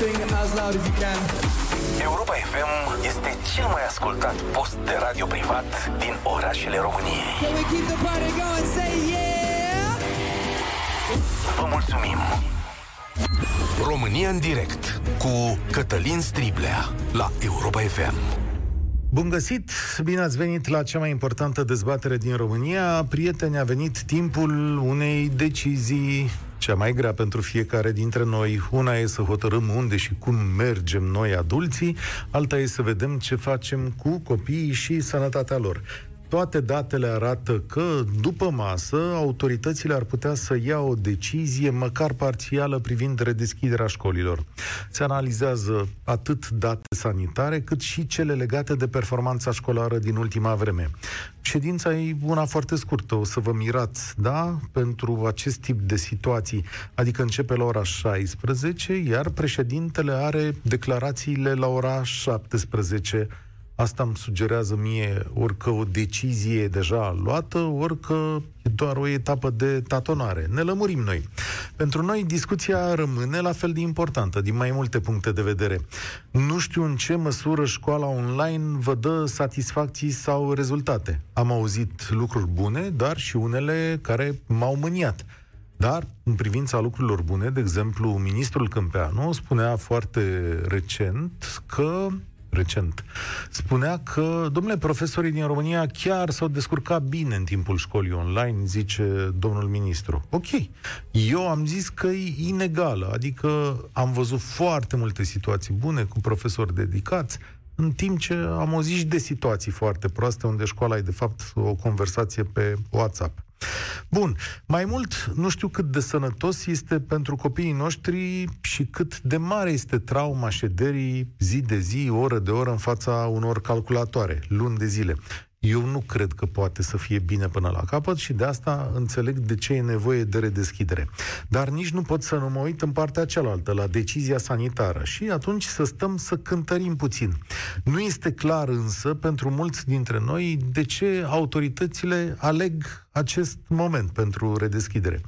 sing as loud as you can. Europa FM este cel mai ascultat post de radio privat din orașele României. Can we keep the party going? Say yeah! Vă mulțumim! România în direct cu Cătălin Striblea la Europa FM. Bun găsit! Bine ați venit la cea mai importantă dezbatere din România. Prieteni, a venit timpul unei decizii cea mai grea pentru fiecare dintre noi. Una e să hotărâm unde și cum mergem noi adulții, alta e să vedem ce facem cu copiii și sănătatea lor. Toate datele arată că, după masă, autoritățile ar putea să ia o decizie, măcar parțială, privind redeschiderea școlilor. Se analizează atât date sanitare, cât și cele legate de performanța școlară din ultima vreme. Ședința e una foarte scurtă, o să vă mirați, da? Pentru acest tip de situații. Adică începe la ora 16, iar președintele are declarațiile la ora 17 Asta îmi sugerează mie ori că o decizie e deja luată, ori că e doar o etapă de tatonare. Ne lămurim noi. Pentru noi discuția rămâne la fel de importantă, din mai multe puncte de vedere. Nu știu în ce măsură școala online vă dă satisfacții sau rezultate. Am auzit lucruri bune, dar și unele care m-au mâniat. Dar, în privința lucrurilor bune, de exemplu, ministrul Câmpeanu spunea foarte recent că recent, spunea că, domnule, profesorii din România chiar s-au descurcat bine în timpul școlii online, zice domnul ministru. Ok. Eu am zis că e inegală, adică am văzut foarte multe situații bune cu profesori dedicați, în timp ce am auzit și de situații foarte proaste unde școala e de fapt o conversație pe WhatsApp. Bun, mai mult, nu știu cât de sănătos este pentru copiii noștri și cât de mare este trauma șederii zi de zi, oră de oră în fața unor calculatoare, luni de zile. Eu nu cred că poate să fie bine până la capăt și de asta înțeleg de ce e nevoie de redeschidere. Dar nici nu pot să nu mă uit în partea cealaltă, la decizia sanitară și atunci să stăm să cântărim puțin. Nu este clar însă pentru mulți dintre noi de ce autoritățile aleg acest moment pentru redeschidere.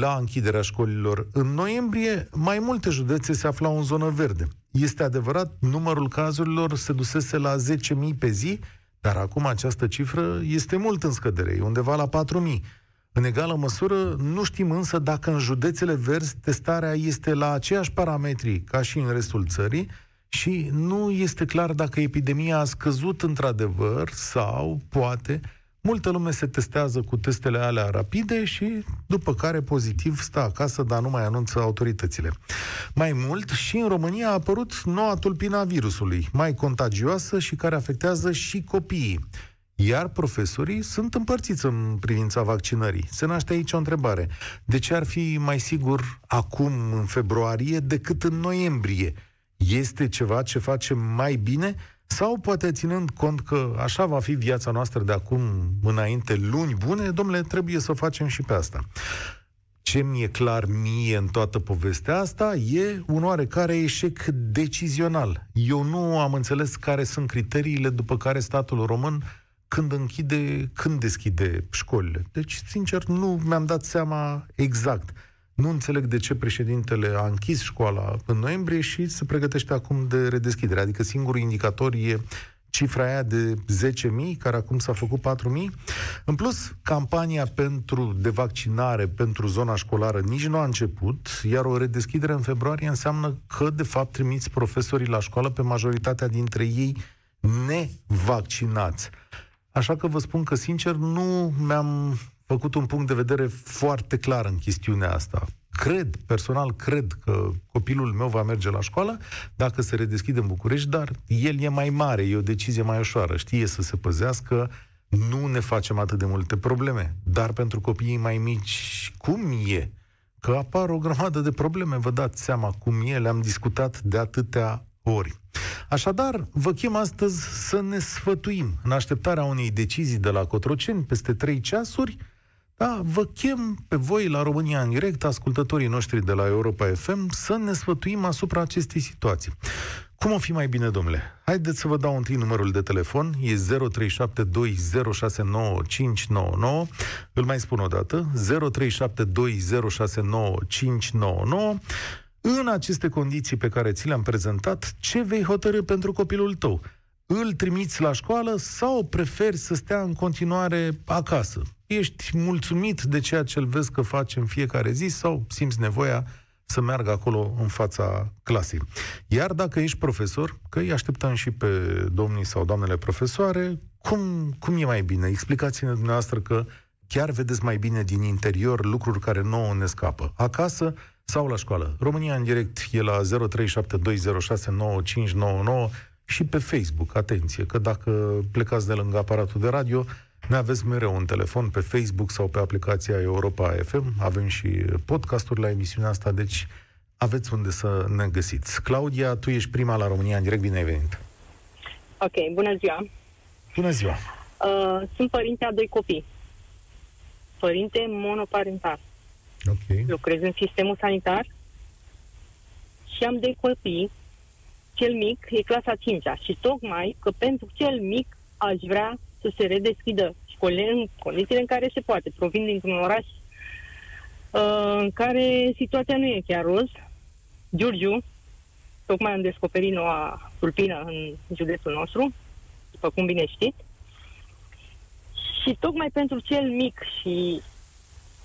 La închiderea școlilor în noiembrie, mai multe județe se aflau în zonă verde. Este adevărat, numărul cazurilor se dusese la 10.000 pe zi, dar acum această cifră este mult în scădere, e undeva la 4.000. În egală măsură, nu știm însă dacă în județele verzi testarea este la aceiași parametri ca și în restul țării și nu este clar dacă epidemia a scăzut într-adevăr sau, poate, Multă lume se testează cu testele alea rapide și după care pozitiv stă acasă, dar nu mai anunță autoritățile. Mai mult, și în România a apărut noua tulpina virusului, mai contagioasă și care afectează și copiii. Iar profesorii sunt împărțiți în privința vaccinării. Se naște aici o întrebare. De ce ar fi mai sigur acum, în februarie, decât în noiembrie? Este ceva ce facem mai bine? Sau poate ținând cont că așa va fi viața noastră de acum înainte luni bune, domnule, trebuie să facem și pe asta. Ce mi-e clar mie în toată povestea asta e un oarecare eșec decizional. Eu nu am înțeles care sunt criteriile după care statul român când închide, când deschide școlile. Deci, sincer, nu mi-am dat seama exact. Nu înțeleg de ce președintele a închis școala în noiembrie și se pregătește acum de redeschidere. Adică singurul indicator e cifra aia de 10.000, care acum s-a făcut 4.000. În plus, campania pentru de vaccinare pentru zona școlară nici nu a început, iar o redeschidere în februarie înseamnă că, de fapt, trimiți profesorii la școală pe majoritatea dintre ei nevaccinați. Așa că vă spun că, sincer, nu mi-am făcut un punct de vedere foarte clar în chestiunea asta. Cred, personal cred că copilul meu va merge la școală dacă se redeschide în București, dar el e mai mare, e o decizie mai ușoară, știe să se păzească, nu ne facem atât de multe probleme. Dar pentru copiii mai mici, cum e? Că apar o grămadă de probleme, vă dați seama cum e, le-am discutat de atâtea ori. Așadar, vă chem astăzi să ne sfătuim în așteptarea unei decizii de la Cotroceni peste trei ceasuri, da, vă chem pe voi la România în direct, ascultătorii noștri de la Europa FM, să ne sfătuim asupra acestei situații. Cum o fi mai bine, domnule? Haideți să vă dau întâi numărul de telefon, e 0372069599, îl mai spun o dată, 0372069599, În aceste condiții pe care ți le-am prezentat, ce vei hotărâ pentru copilul tău? Îl trimiți la școală sau preferi să stea în continuare acasă? Ești mulțumit de ceea ce îl vezi că face în fiecare zi sau simți nevoia să meargă acolo în fața clasei. Iar dacă ești profesor, că îi așteptăm și pe domnii sau doamnele profesoare, cum, cum e mai bine? Explicați-ne dumneavoastră că chiar vedeți mai bine din interior lucruri care nouă ne scapă. Acasă sau la școală. România în direct e la 0372069599 și pe Facebook. Atenție, că dacă plecați de lângă aparatul de radio, ne aveți mereu un telefon pe Facebook sau pe aplicația Europa FM. Avem și podcasturi la emisiunea asta, deci aveți unde să ne găsiți. Claudia, tu ești prima la România în direct, bine ai venit. Ok, bună ziua. Bună ziua. Uh, sunt părinte a doi copii. Părinte monoparental. Ok. Lucrez în sistemul sanitar și am doi copii. Cel mic e clasa 5 și tocmai că pentru cel mic aș vrea să se redeschidă școlile în condițiile în care se poate. Provin dintr-un oraș uh, în care situația nu e chiar roz. Giurgiu, tocmai am descoperit noua tulpină în județul nostru, după cum bine știți. Și tocmai pentru cel mic și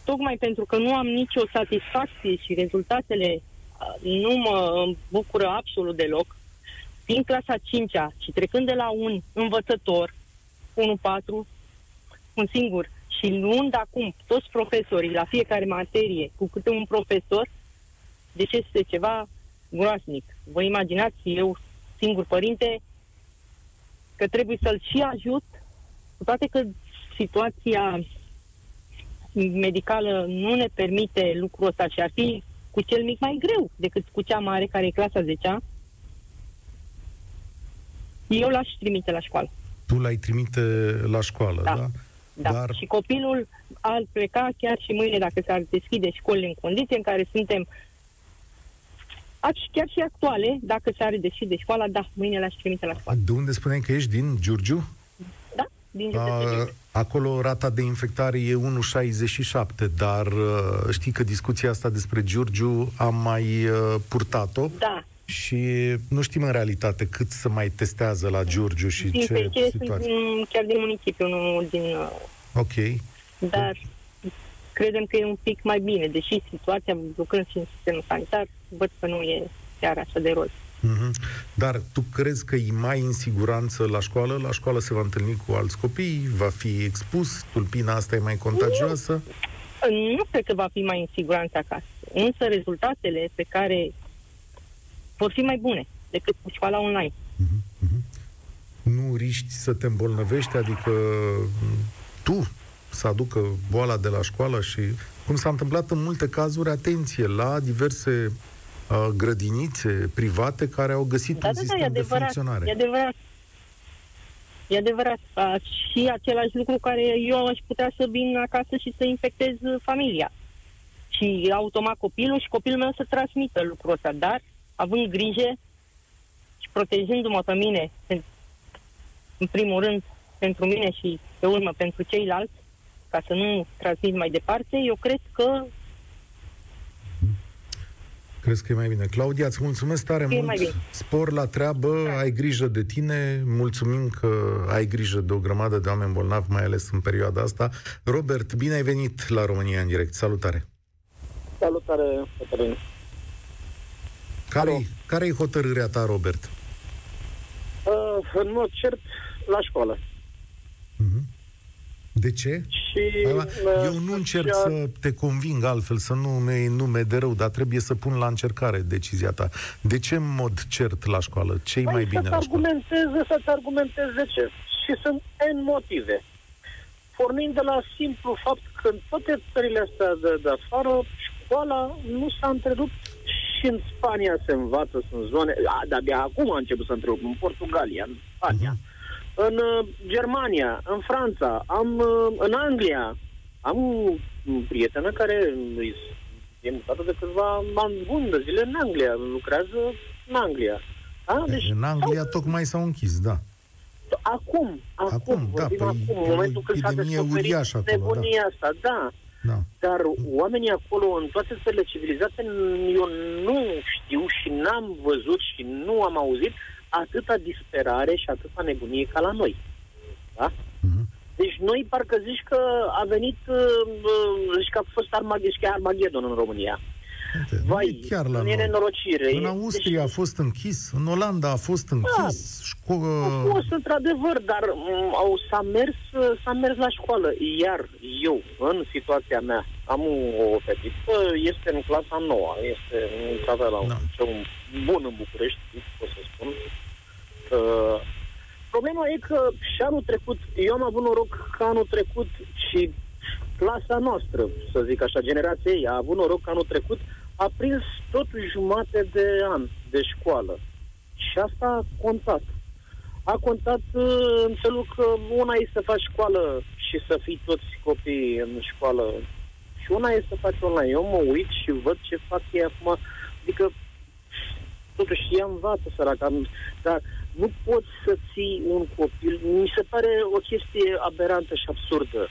tocmai pentru că nu am nicio satisfacție și rezultatele uh, nu mă bucură absolut deloc, din clasa 5-a și trecând de la un învățător 1-4, un singur. Și luând acum toți profesorii la fiecare materie cu câte un profesor, deci este ceva groasnic. Vă imaginați, eu, singur părinte, că trebuie să-l și ajut, cu toate că situația medicală nu ne permite lucrul ăsta și ar fi cu cel mic mai greu decât cu cea mare, care e clasa 10 eu l-aș trimite la școală tu l-ai trimite la școală, da? Da. Da. Dar... Și copilul ar pleca chiar și mâine dacă s-ar deschide școlile în condiții în care suntem chiar și actuale, dacă s-ar deschide școala, da, mâine l-aș trimite la școală. De unde spuneai că ești? Din Giurgiu? Da, din Giurgiu. Acolo rata de infectare e 1,67, dar știi că discuția asta despre Giurgiu am mai purtat-o. Da, și nu știm în realitate cât să mai testează la Giurgiu și din ce situație. Sunt din, chiar din municipiu, nu din... Uh, ok. Dar credem că e un pic mai bine, deși situația, lucrând și în sistemul sanitar, văd că nu e chiar așa de roz. Mm-hmm. Dar tu crezi că e mai în siguranță la școală? La școală se va întâlni cu alți copii? Va fi expus? Tulpina asta e mai contagioasă? Nu, nu cred că va fi mai în siguranță acasă. Însă rezultatele pe care vor fi mai bune decât cu școala online. Uh-huh. Nu riști să te îmbolnăvești, adică tu să aducă boala de la școală și, cum s-a întâmplat în multe cazuri, atenție, la diverse uh, grădinițe private care au găsit da, un da, sistem da, e de funcționare. E adevărat. E adevărat. Și același lucru care eu aș putea să vin acasă și să infectez familia. Și automat copilul și copilul meu să transmită lucrul ăsta. Dar având grijă și protejându-mă pe mine, în primul rând pentru mine și pe urmă pentru ceilalți, ca să nu transmit mai departe, eu cred că Crezi că e mai bine. Claudia, îți mulțumesc tare e mult. Mai bine. Spor la treabă, da. ai grijă de tine. Mulțumim că ai grijă de o grămadă de oameni bolnavi, mai ales în perioada asta. Robert, bine ai venit la România în direct. Salutare! Salutare, Cătălin. Care-i, care-i hotărârea ta, Robert? Uh, în mod cert, la școală. Uh-huh. De ce? Și, uh, Eu nu încerc cea... să te conving altfel, să nu ne nume de rău, dar trebuie să pun la încercare decizia ta. De ce în mod cert la școală? Ce-i păi mai bine la școală? Argumenteze, să-ți argumenteze de ce. Și sunt N motive. Pornind de la simplu fapt că în toate țările astea de, de afară, școala nu s-a întrerupt și în Spania se învață, sunt zone, a, de-abia acum a început să întreb, în Portugalia, în Spania, uh-huh. în uh, Germania, în Franța, am uh, în Anglia, am o prietenă care e mutată de câțiva ani buni de zile în Anglia, lucrează în Anglia. Da? Deci, în Anglia sau... tocmai s-au închis, da. Acum, acum, acum da, păi acum, în momentul când s-a descoperit nebunia da. asta, da. Da. Dar oamenii acolo, în toate țările civilizate, eu nu știu și n-am văzut și nu am auzit atâta disperare și atâta nebunie ca la noi. Da? Mhm. Deci noi parcă zici că a venit, uh, zici că a fost Armag- Armagedon în România. Uite, Vai, nu e chiar la e noi. nenorocire. În Austria a Deci, fost închis, în Olanda a fost închis, șco- a fost într-adevăr, dar m, au, s-a, mers, s-a mers la școală. Iar eu, în situația mea, am o, o fetiță, este în clasa nouă, este într la un Da. liceu bun în București, pot să spun. Uh, problema e că și anul trecut, eu am avut noroc că anul trecut și clasa noastră, să zic așa, generația ei, a avut noroc că anul trecut a prins tot jumate de an de școală. Și asta a contat. A contat uh, în felul că una e să faci școală și să fii toți copiii în școală și una e să faci online. Eu mă uit și văd ce fac ei acum. Adică totuși ea învață săraca, dar nu poți să ții un copil. Mi se pare o chestie aberantă și absurdă.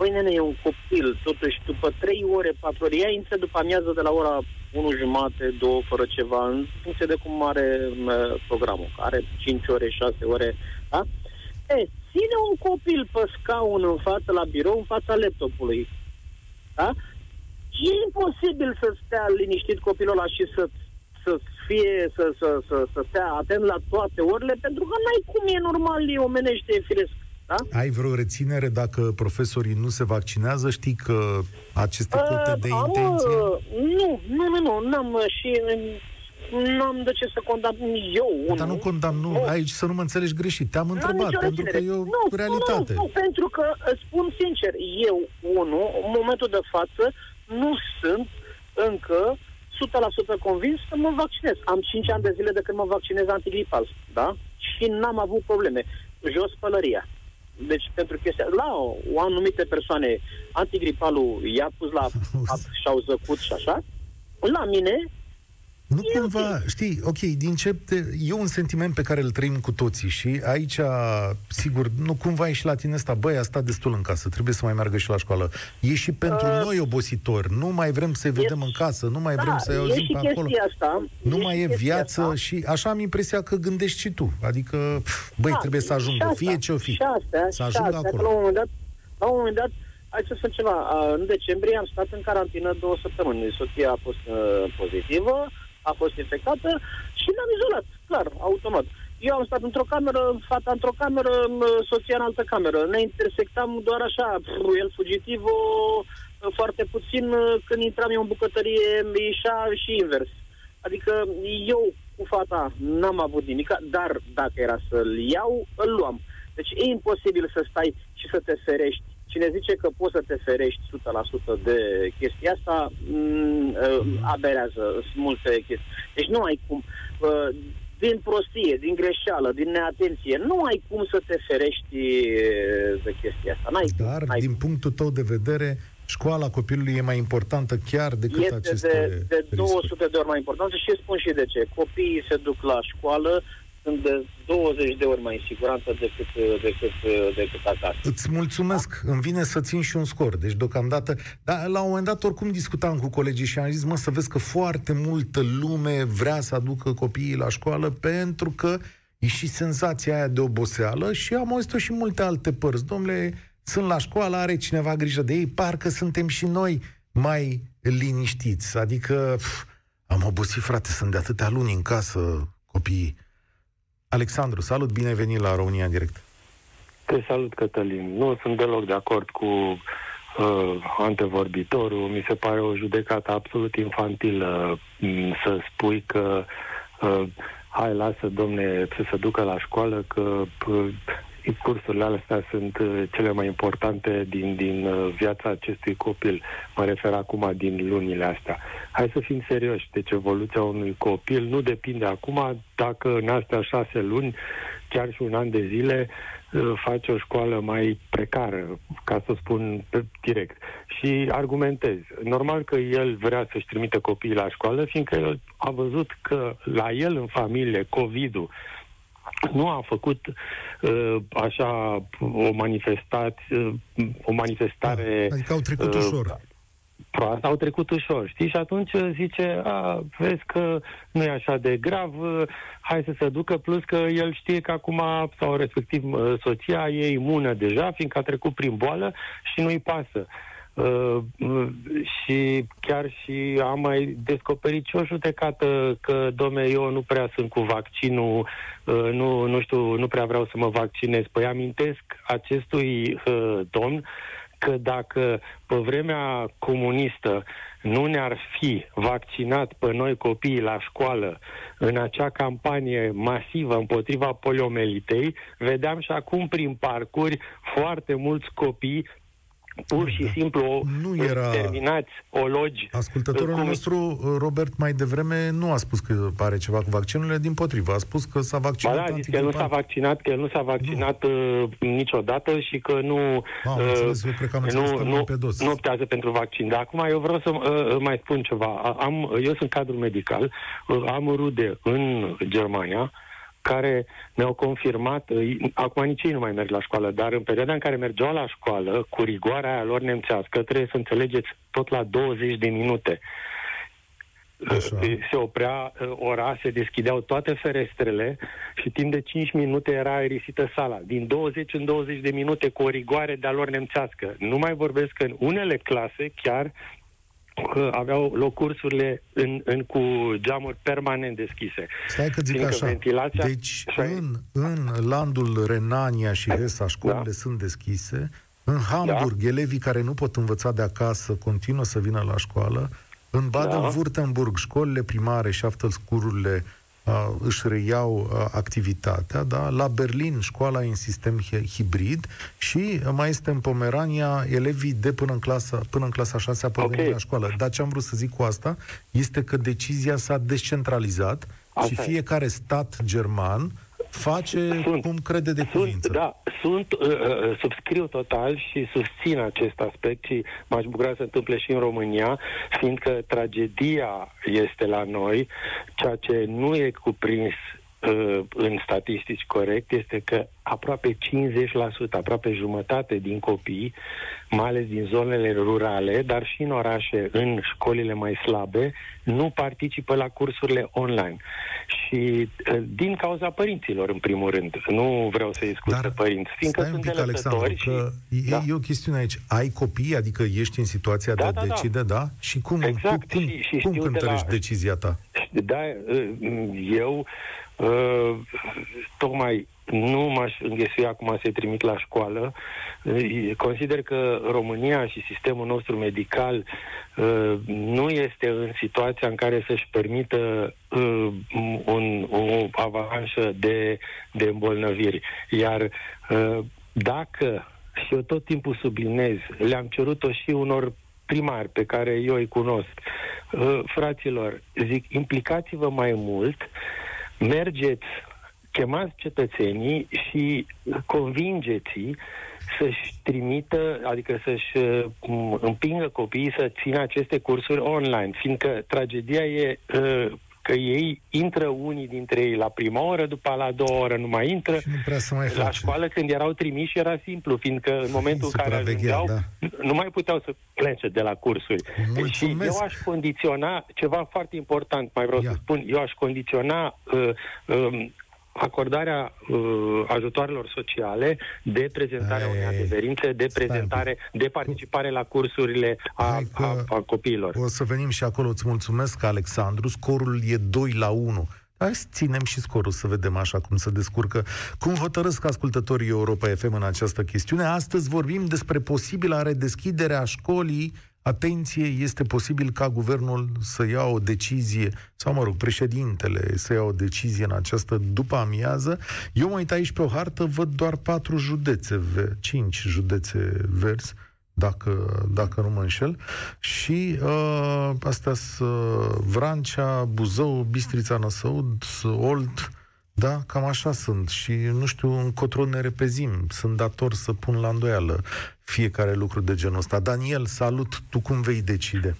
Băi, nene, e un copil, totuși, după 3 ore, 4 ore, ea intră după amiază de la ora 1 jumate, 2 fără ceva, în funcție de cum are m, programul, are 5 ore, 6 ore, da? E, ține un copil pe scaun în față la birou, în fața laptopului, da? E imposibil să stea liniștit copilul ăla și să să fie, să, să, să, să stea atent la toate orele, pentru că n-ai cum e normal, e omenește, e firesc. Da? Ai vreo reținere dacă profesorii nu se vaccinează? Știi că aceste cote de Uh, am, intenție... uh, Nu, nu, nu, nu, n-am uh, și uh, n-am de ce să condamn eu unul. Dar nu condamn, nu, Nu. aici să nu mă înțelegi greșit. Te-am N-am întrebat, nicio pentru că reținere. e o nu, realitate. Nu, nu, pentru că, îți spun sincer, eu, unul, în momentul de față, nu sunt încă 100% convins să mă vaccinez. Am 5 ani de zile de când mă vaccinez antigripal, da? Și n-am avut probleme. Jos pălăria. Deci, pentru chestia... La o, o anumite persoane, antigripalul i-a pus la pat și au zăcut și așa. La mine, Nu E cumva, ok. știi, ok, din ce te, e un sentiment pe care îl trăim cu toții și aici, sigur, nu cumva e și la tine asta, băi, a stat destul în casă, trebuie să mai meargă și la școală. E și pentru Uh, noi obositor, nu mai vrem să-i vedem în casă, nu mai vrem da, să-i e auzim și pe acolo. chestia asta. Nu e mai și e chestia viață asta. și așa am impresia că gândești și tu. Adică, pf, băi, Da, trebuie să și ajungă, asta, fie ce o fi. Și astea, să și ajungă astea, că acolo. La un moment dat, la un moment dat, hai să spun ceva, a, în decembrie am stat în carantină două săptămâni. Soția a fost uh, pozitivă, a fost infectată și ne-am izolat, clar, automat. Eu am stat într-o cameră, fata într-o cameră, m- soția în altă cameră. Ne intersectam doar așa, pf, el fugitiv, o, foarte puțin, uh, când intram eu în bucătărie, ieșea și invers. Adică eu cu fata n-am avut nimic, dar dacă era să-l iau, îl luam. Deci e imposibil să stai și să te ferești. Cine zice că poți să te ferești 100% de chestia asta, m- uh, aberează. Sunt multe chestii. Deci nu ai cum. Uh, din prostie, din greșeală, din neatenție, nu ai cum să te ferești uh, de chestia asta. N-ai cum. Dar, N-ai din punctul tău de vedere, școala copilului e mai importantă chiar decât este aceste de, de riscuri. 200 de ori mai importantă și spun și de ce. Copiii se duc la școală, sunt de 20 de ori mai în siguranță decât, decât, decât acasă. Îți mulțumesc. Îmi vine să țin și un scor. Deci, deocamdată... Dar, la un moment dat, oricum discutam cu colegii și am zis, mă, să vezi că foarte multă lume vrea să aducă copiii la școală pentru că e și senzația aia de oboseală și am auzit-o și multe alte părți. Domnule, sunt la școală, are cineva grijă de ei, parcă suntem și noi mai liniștiți. Adică, pf, am obosit, frate, sunt de atâtea luni în casă copiii. Alexandru, salut, bine ai venit la România în direct. Te salut, Cătălin. Nu sunt deloc de acord cu uh, antevorbitorul. Mi se pare o judecată absolut infantilă m, să spui că uh, hai, lasă, domne, să se ducă la școală, că uh, cursurile astea sunt uh, cele mai importante din, din uh, viața acestui copil. Mă refer acum din lunile astea. Hai să fim serioși. Deci evoluția unui copil nu depinde acum dacă în astea șase luni, chiar și un an de zile, uh, face o școală mai precară, ca să spun pe- direct. Și argumentez. Normal că el vrea să-și trimite copiii la școală, fiindcă el a văzut că la el în familie COVID-ul nu a făcut uh, așa o manifestație, uh, o manifestare... Da, adică au trecut uh, ușor. Proastă, au trecut ușor, știi? Și atunci zice, a, vezi că nu e așa de grav, hai să se ducă, plus că el știe că acum, sau respectiv soția e imună deja, fiindcă a trecut prin boală și nu-i pasă. Uh, și chiar și am mai descoperit și o judecată că, domne, eu nu prea sunt cu vaccinul, uh, nu, nu știu, nu prea vreau să mă vaccinez. Păi amintesc acestui uh, domn că dacă pe vremea comunistă nu ne-ar fi vaccinat pe noi copiii la școală în acea campanie masivă împotriva poliomelitei, vedeam și acum prin parcuri foarte mulți copii pur și da. simplu nu era... terminați ologi. Ascultătorul cum... nostru, Robert, mai devreme nu a spus că are ceva cu vaccinurile, din potrivă. A spus că s-a vaccinat. Ba da, zis că el nu s-a vaccinat, că el nu s-a vaccinat nu. Uh, niciodată și că nu, ah, uh, înțeles, eu cred că am nu, nu, pe dos. nu optează pentru vaccin. Dar acum eu vreau să uh, mai spun ceva. Am, eu sunt cadru medical, uh, am rude în Germania, care ne-au confirmat, acum nici ei nu mai merg la școală, dar în perioada în care mergeau la școală, cu rigoarea aia lor nemțească, trebuie să înțelegeți tot la 20 de minute. Așa. Se oprea ora, se deschideau toate ferestrele și timp de 5 minute era aerisită sala. Din 20 în 20 de minute cu o rigoare de-a lor nemțească. Nu mai vorbesc că în unele clase chiar aveau loc cursurile în, în, cu geamuri permanent deschise. Stai că zic așa, ventilația... deci în, în landul Renania și Hesa școlile da. sunt deschise, în Hamburg da. elevii care nu pot învăța de acasă continuă să vină la școală, în Baden-Württemberg da. școlile primare și afterschool-urile uh, își reiau uh, activitatea, da? La Berlin școala e în sistem hibrid și mai este în Pomerania elevii de până în clasa, până în clasa 6 pot okay. veni la școală. Dar ce am vrut să zic cu asta este că decizia s-a descentralizat Asta și fiecare stat german face sunt, cum crede de cuvință. Sunt, da, sunt, uh, uh, subscriu total și susțin acest aspect și m-aș bucura să se întâmple și în România, fiindcă tragedia este la noi, ceea ce nu e cuprins uh, în statistici corect este că aproape 50%, aproape jumătate din copii, mai ales din zonele rurale, dar și în orașe, în școlile mai slabe, nu participă la cursurile online. Și uh, din cauza părinților, în primul rând. Nu vreau să-i scuz pe părinți, fiindcă sunt pic, Alexandru, și... că e, da. e o chestiune aici. Ai copii, adică ești în situația da, de a da, da. decide, da. da? Și cum, exact. cum, și, și cum cântărești la... decizia ta? Da, uh, eu uh, tocmai nu m-aș înghesui acum să-i trimit la școală. Consider că România și sistemul nostru medical uh, nu este în situația în care să-și permită uh, un, o avalanșă de, de îmbolnăviri. Iar uh, dacă, și eu tot timpul sublinez, le-am cerut-o și unor primari pe care eu îi cunosc, fraților, zic, implicați-vă mai mult, mergeți chemați cetățenii și convingeți să-și trimită, adică să-și uh, împingă copiii să țină aceste cursuri online, fiindcă tragedia e uh, că ei intră unii dintre ei la prima oră, după la a doua oră nu mai intră. Și nu prea să mai la face. școală când erau trimiși era simplu, fiindcă în momentul în care ajungeau da. nu mai puteau să plece de la cursuri. Mulțumesc. Și eu aș condiționa ceva foarte important, mai vreau Ia. să spun, eu aș condiționa uh, uh, acordarea uh, ajutoarelor sociale, de prezentarea unei adeverințe, de prezentare, de participare la cursurile a, a, a copiilor. O să venim și acolo, îți mulțumesc, Alexandru. Scorul e 2 la 1. Hai să ținem și scorul să vedem așa cum se descurcă. Cum hotărăsc ascultătorii Europa FM în această chestiune? Astăzi vorbim despre posibila redeschidere a școlii atenție, este posibil ca guvernul să ia o decizie, sau mă rog, președintele să ia o decizie în această după amiază. Eu mă uit aici pe o hartă, văd doar patru județe, cinci județe verzi, dacă, dacă nu mă înșel, și uh, astea sunt uh, Vrancea, Buzău, Bistrița Năsăud, Olt, da, cam așa sunt și nu știu încotro ne repezim. Sunt dator să pun la îndoială fiecare lucru de genul ăsta. Daniel, salut! Tu cum vei decide?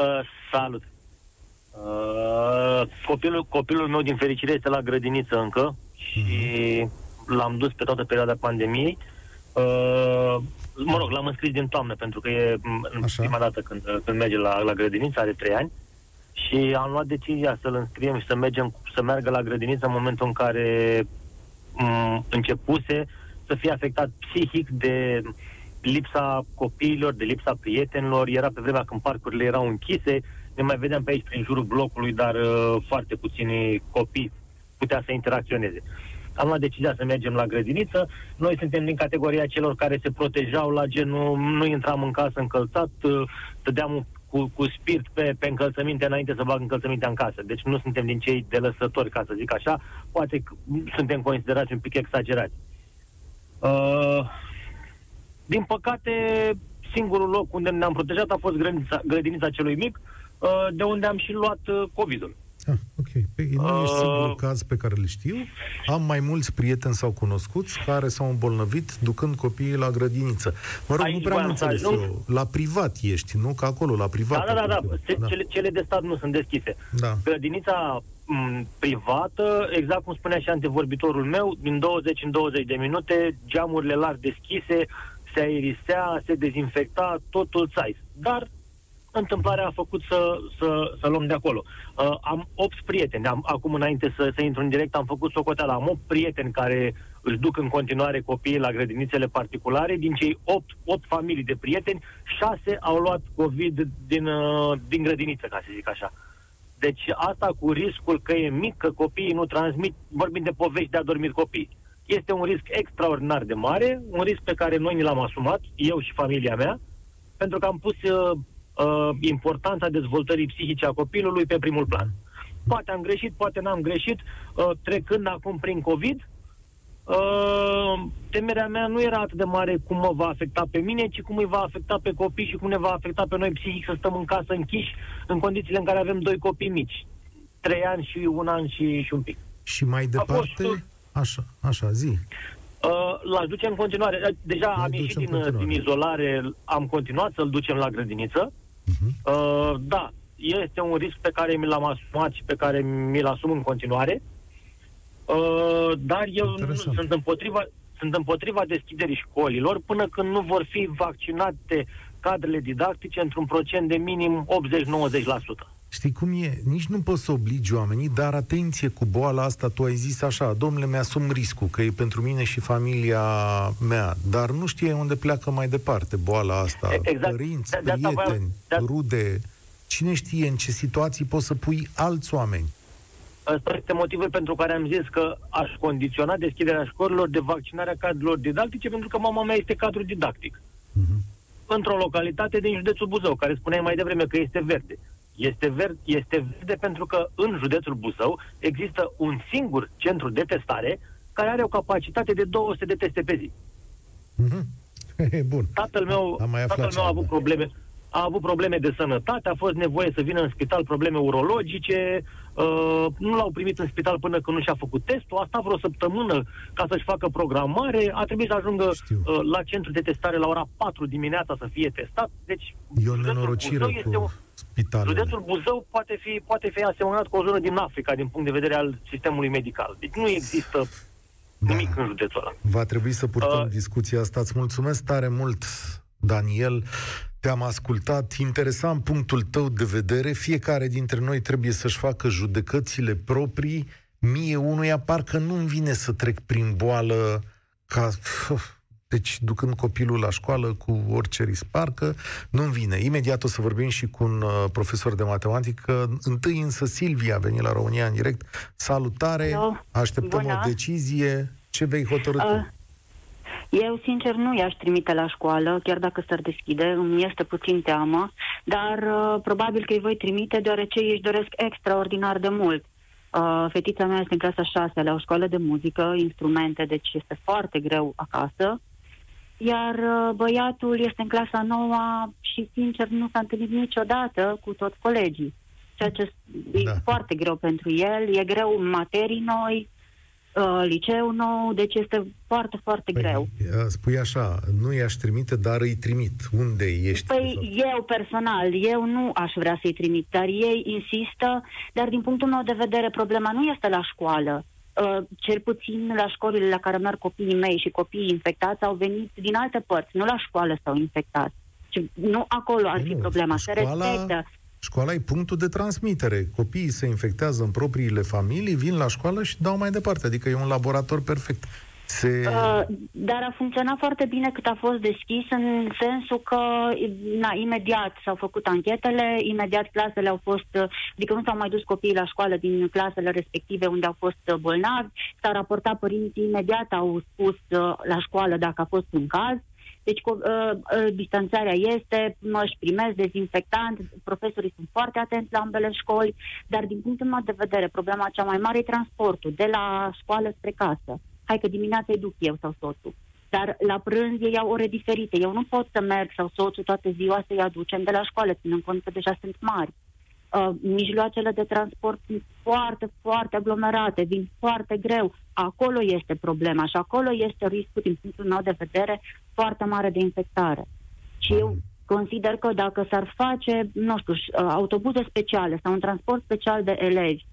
Uh, salut! Uh, Uh, copilul, copilul meu, din fericire, este la grădiniță încă și l-am dus pe toată perioada pandemiei. Uh, mă rog, l-am înscris din toamnă, pentru că e m, Așa. prima dată când, când merge la, la grădiniță, are trei ani. Și am luat decizia să-l înscriem și să mergem, să meargă la grădiniță în momentul în care m, începuse să fie afectat psihic de lipsa copiilor, de lipsa prietenilor. Era pe vremea când parcurile erau închise, ne mai vedeam pe aici prin jurul blocului, dar uh, foarte puțini copii putea să interacționeze. Am luat decizia să mergem la grădiniță. Noi suntem din categoria celor care se protejau la genul nu intram în casă încălțat, uh, dădeam cu, cu spirit pe, pe încălțăminte înainte să bag încălțămintea în casă. Deci nu suntem din cei de lăsători, ca să zic așa. Poate că suntem considerați un pic exagerați. Uh, din păcate, singurul loc unde ne-am protejat a fost grădinița, grădinița celui mic, uh, de unde am și luat uh, COVID-ul. Ah, ok. Păi nu ești Uh. singurul caz pe care îl știu. Am mai mulți prieteni sau cunoscuți care s-au îmbolnăvit ducând copiii la grădiniță. Mă rog, Aici nu prea am voiam să înțeles ajung. eu. La privat ești, nu? Că acolo, la privat. Da, da, da, da. acolo. Ce- Cele, cele de stat nu sunt deschise. da. Grădinița m, privată, exact cum spunea și antevorbitorul meu, din 20 în 20 de minute, geamurile larg deschise, se aerisea, se dezinfecta, totul țais. Dar întâmplarea a făcut să, să, să luăm de acolo. Uh, am 8 prieteni, am, acum înainte să, să intru în direct, am făcut socoteala, am 8 prieteni care își duc în continuare copiii la grădinițele particulare, din cei 8, 8 familii de prieteni, 6 au luat COVID din, uh, din grădiniță, ca să zic așa. Deci asta cu riscul că e mic, că copiii nu transmit, vorbim de povești de a dormi copii. Este un risc extraordinar de mare, un risc pe care noi ni l-am asumat, eu și familia mea, pentru că am pus uh, uh, importanța dezvoltării psihice a copilului pe primul plan. Poate am greșit, poate n-am greșit, uh, trecând acum prin COVID, uh, temerea mea nu era atât de mare cum mă va afecta pe mine, ci cum îi va afecta pe copii și cum ne va afecta pe noi psihic să stăm în casă închiși în condițiile în care avem doi copii mici. Trei ani și un an și, și un pic. Și mai A fost- departe... Așa, așa, zi. Uh, l-aș duce în continuare. Deja L-aș am duce ieșit în din, continuare. din izolare, am continuat să-l ducem la grădiniță. Mhm. Uh, da, este un risc pe care mi l-am asumat și pe care mi-l asum în continuare. Uh, dar eu nu, Interesant. sunt împotriva sunt împotriva deschiderii școlilor până când nu vor fi vaccinate cadrele didactice într-un procent de minim 80-90%. Știi cum e? Nici nu poți să obligi oamenii, dar atenție cu boala asta, tu ai zis așa, domnule, mi-asum riscul, că e pentru mine și familia mea, dar nu știe unde pleacă mai departe boala asta, E- exact. părinți, De- de asta voiam- prieteni, de- rude, cine știe în ce situații poți să pui alți oameni. Ăsta este motivul pentru care am zis că aș condiționa deschiderea școlilor de vaccinarea cadrelor didactice, pentru că mama mea este cadru didactic. Mhm. Într-o localitate din județul Buzău, care spuneai mai devreme că este verde. Este, ver- este verde pentru că în județul Buzău există un singur centru de testare care are o capacitate de 200 de teste pe zi. Mhm. E bun. Tatăl meu, Am mai aflat tatăl meu a ceva. avut probleme a avut probleme de sănătate, a fost nevoie să vină în spital probleme urologice, uh, nu l-au primit în spital până când nu și-a făcut testul, a stat vreo săptămână ca să-și facă programare, a trebuit să ajungă Știu. uh, la centru de testare la ora 4 dimineața să fie testat, deci E o județul nenorocire Buzău este un- cu spitalele. Județul Buzău poate fi, poate fi asemănat cu o zonă din Africa din punct de vedere al sistemului medical. Deci nu există Da. nimic în județul ăla. Va trebui să purtăm Uh, discuția asta. Îți mulțumesc tare mult, Daniel. Te-am ascultat. Interesant punctul tău de vedere. Fiecare dintre noi trebuie să-și facă judecățile proprii. Mie unuia parcă nu-mi vine să trec prin boală ca... Deci, ducând copilul la școală cu orice risc parcă, nu-mi vine. Imediat o să vorbim și cu un uh, profesor de matematică. Întâi însă Silvia a venit la România în direct. Salutare! Alo. Așteptăm Bună. o decizie. Ce vei hotărâ tu? Uh, Eu, sincer, nu i-aș trimite la școală, chiar dacă s-ar deschide, îmi este puțin teamă, dar uh, probabil că îi voi trimite deoarece ei își doresc extraordinar de mult. Uh, fetița mea este în clasa 6 la o școală de muzică, instrumente, deci este foarte greu acasă. Iar uh, băiatul este în clasa 9 și, sincer, nu s-a întâlnit niciodată cu toți colegii. Ceea ce e Da. foarte greu pentru el, e greu în materii noi, uh, liceu nou, deci este foarte, foarte Păi, greu. Spui așa, nu i-aș trimite, dar îi trimit. Unde ești? de Păi fapt? eu personal, eu nu aș vrea să-i trimit, dar ei insistă, dar din punctul meu de vedere problema nu este la școală. Uh, cel puțin la școlile la care merg copiii mei și copiii infectați au venit din alte părți, nu la școală s-au infectat. Și nu acolo ar Nu, fi nu, problema, se școala- respectă. Școala e punctul de transmitere. Copiii se infectează în propriile familii, vin la școală și dau mai departe. Adică e un laborator perfect. Se... Uh, dar a funcționat foarte bine cât a fost deschis, în sensul că na, imediat s-au făcut anchetele, imediat clasele au fost, uh, adică nu s-au mai dus copiii la școală din clasele respective unde au fost uh, bolnavi, s-au raportat părinții imediat, au spus uh, la școală dacă a fost un caz. Deci co- uh, uh, distanțarea este, își primesc dezinfectant, profesorii sunt foarte atenți la ambele școli, dar din punctul meu de vedere, problema cea mai mare e transportul de la școală spre casă. Hai că dimineața îi duc eu sau soțul. Dar la prânz ei au ore diferite. Eu nu pot să merg sau soțul toată ziua să-i aducem de la școală, ținând cont că deja sunt mari. Uh, mijloacele de transport sunt foarte, foarte aglomerate, vin foarte greu. Acolo este problema și acolo este riscul, din punctul meu de vedere, foarte mare de infectare. Și eu consider că dacă s-ar face, nu știu, ș- uh, autobuze speciale sau un transport special de elevi,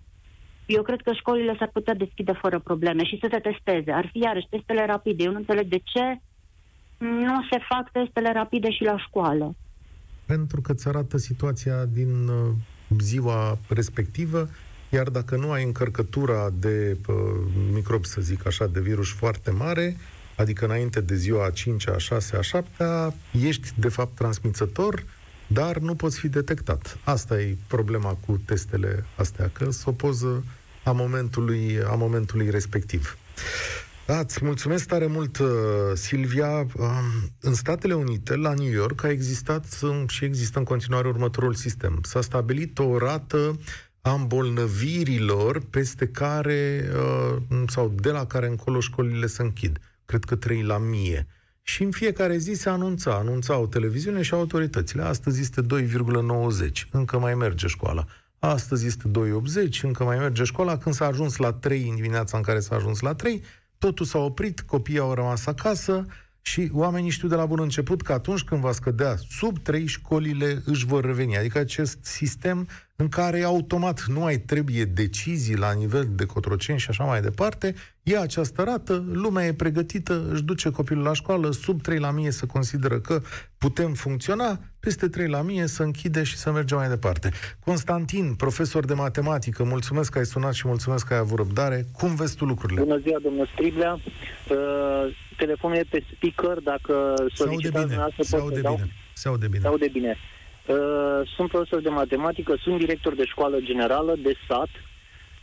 eu cred că școlile s-ar putea deschide fără probleme și să se testeze. Ar fi iarăși testele rapide. Eu nu înțeleg de ce nu se fac testele rapide și la școală. Pentru că îți arată situația din uh, ziua respectivă, iar dacă nu ai încărcătura de uh, microb, să zic așa, de virus foarte mare, adică înainte de ziua a 5 a 6 a 7 ești de fapt transmițător, dar nu poți fi detectat. Asta e problema cu testele astea, că sunt o poză a momentului, a momentului respectiv. Da, îți mulțumesc tare mult, uh, Silvia. Um, În Statele Unite, la New York, a existat um, și există în continuare următorul sistem. S-a stabilit o rată a îmbolnăvirilor peste care, uh, sau de la care încolo școlile se închid. Cred că 3 la mie. Și în fiecare zi se anunța, anunțau televiziune și autoritățile. Astăzi este 2,90, încă mai merge școala. Astăzi este 2,80, încă mai merge școala. Când s-a ajuns la 3, în dimineața în care s-a ajuns la 3, totul s-a oprit, copiii au rămas acasă și oamenii știu de la bun început că atunci când va scădea sub 3, școlile își vor reveni. Adică acest sistem în care automat nu ai trebuie decizii la nivel de cotroceni și așa mai departe, ia această rată, lumea e pregătită, își duce copilul la școală, sub 3 la mie să consideră că putem funcționa, peste 3 la mie să închide și să mergem mai departe. Constantin, profesor de matematică, mulțumesc că ai sunat și mulțumesc că ai avut răbdare. Cum vezi tu lucrurile? Bună ziua, domnul Striblea. Uh, telefonul e pe speaker, dacă Se aude solicitați bine, dumneavoastră, se pot aude să dau. bine, se aude bine. Se aude bine. Uh, sunt profesor de matematică, sunt director de școală generală de sat,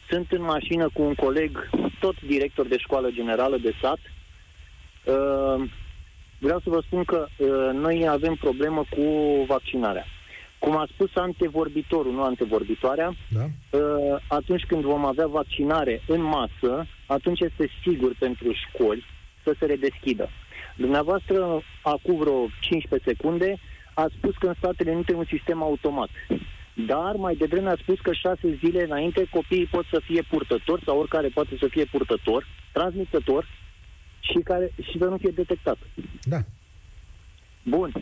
sunt în mașină cu un coleg, tot director de școală generală de sat. Uh, vreau să vă spun că uh, noi avem problemă cu vaccinarea. Cum a spus antevorbitorul, nu antevorbitoarea, Da? uh, atunci când vom avea vaccinare în masă, atunci este sigur pentru școli să se redeschidă. Dumneavoastră, acum vreo 15 secunde, a spus că în Statele Unite e un sistem automat. Dar mai devreme a spus că șase zile înainte copiii pot să fie purtători sau oricare poate să fie purtător, transmițător și, care, și să nu fie detectat. Da. Bun.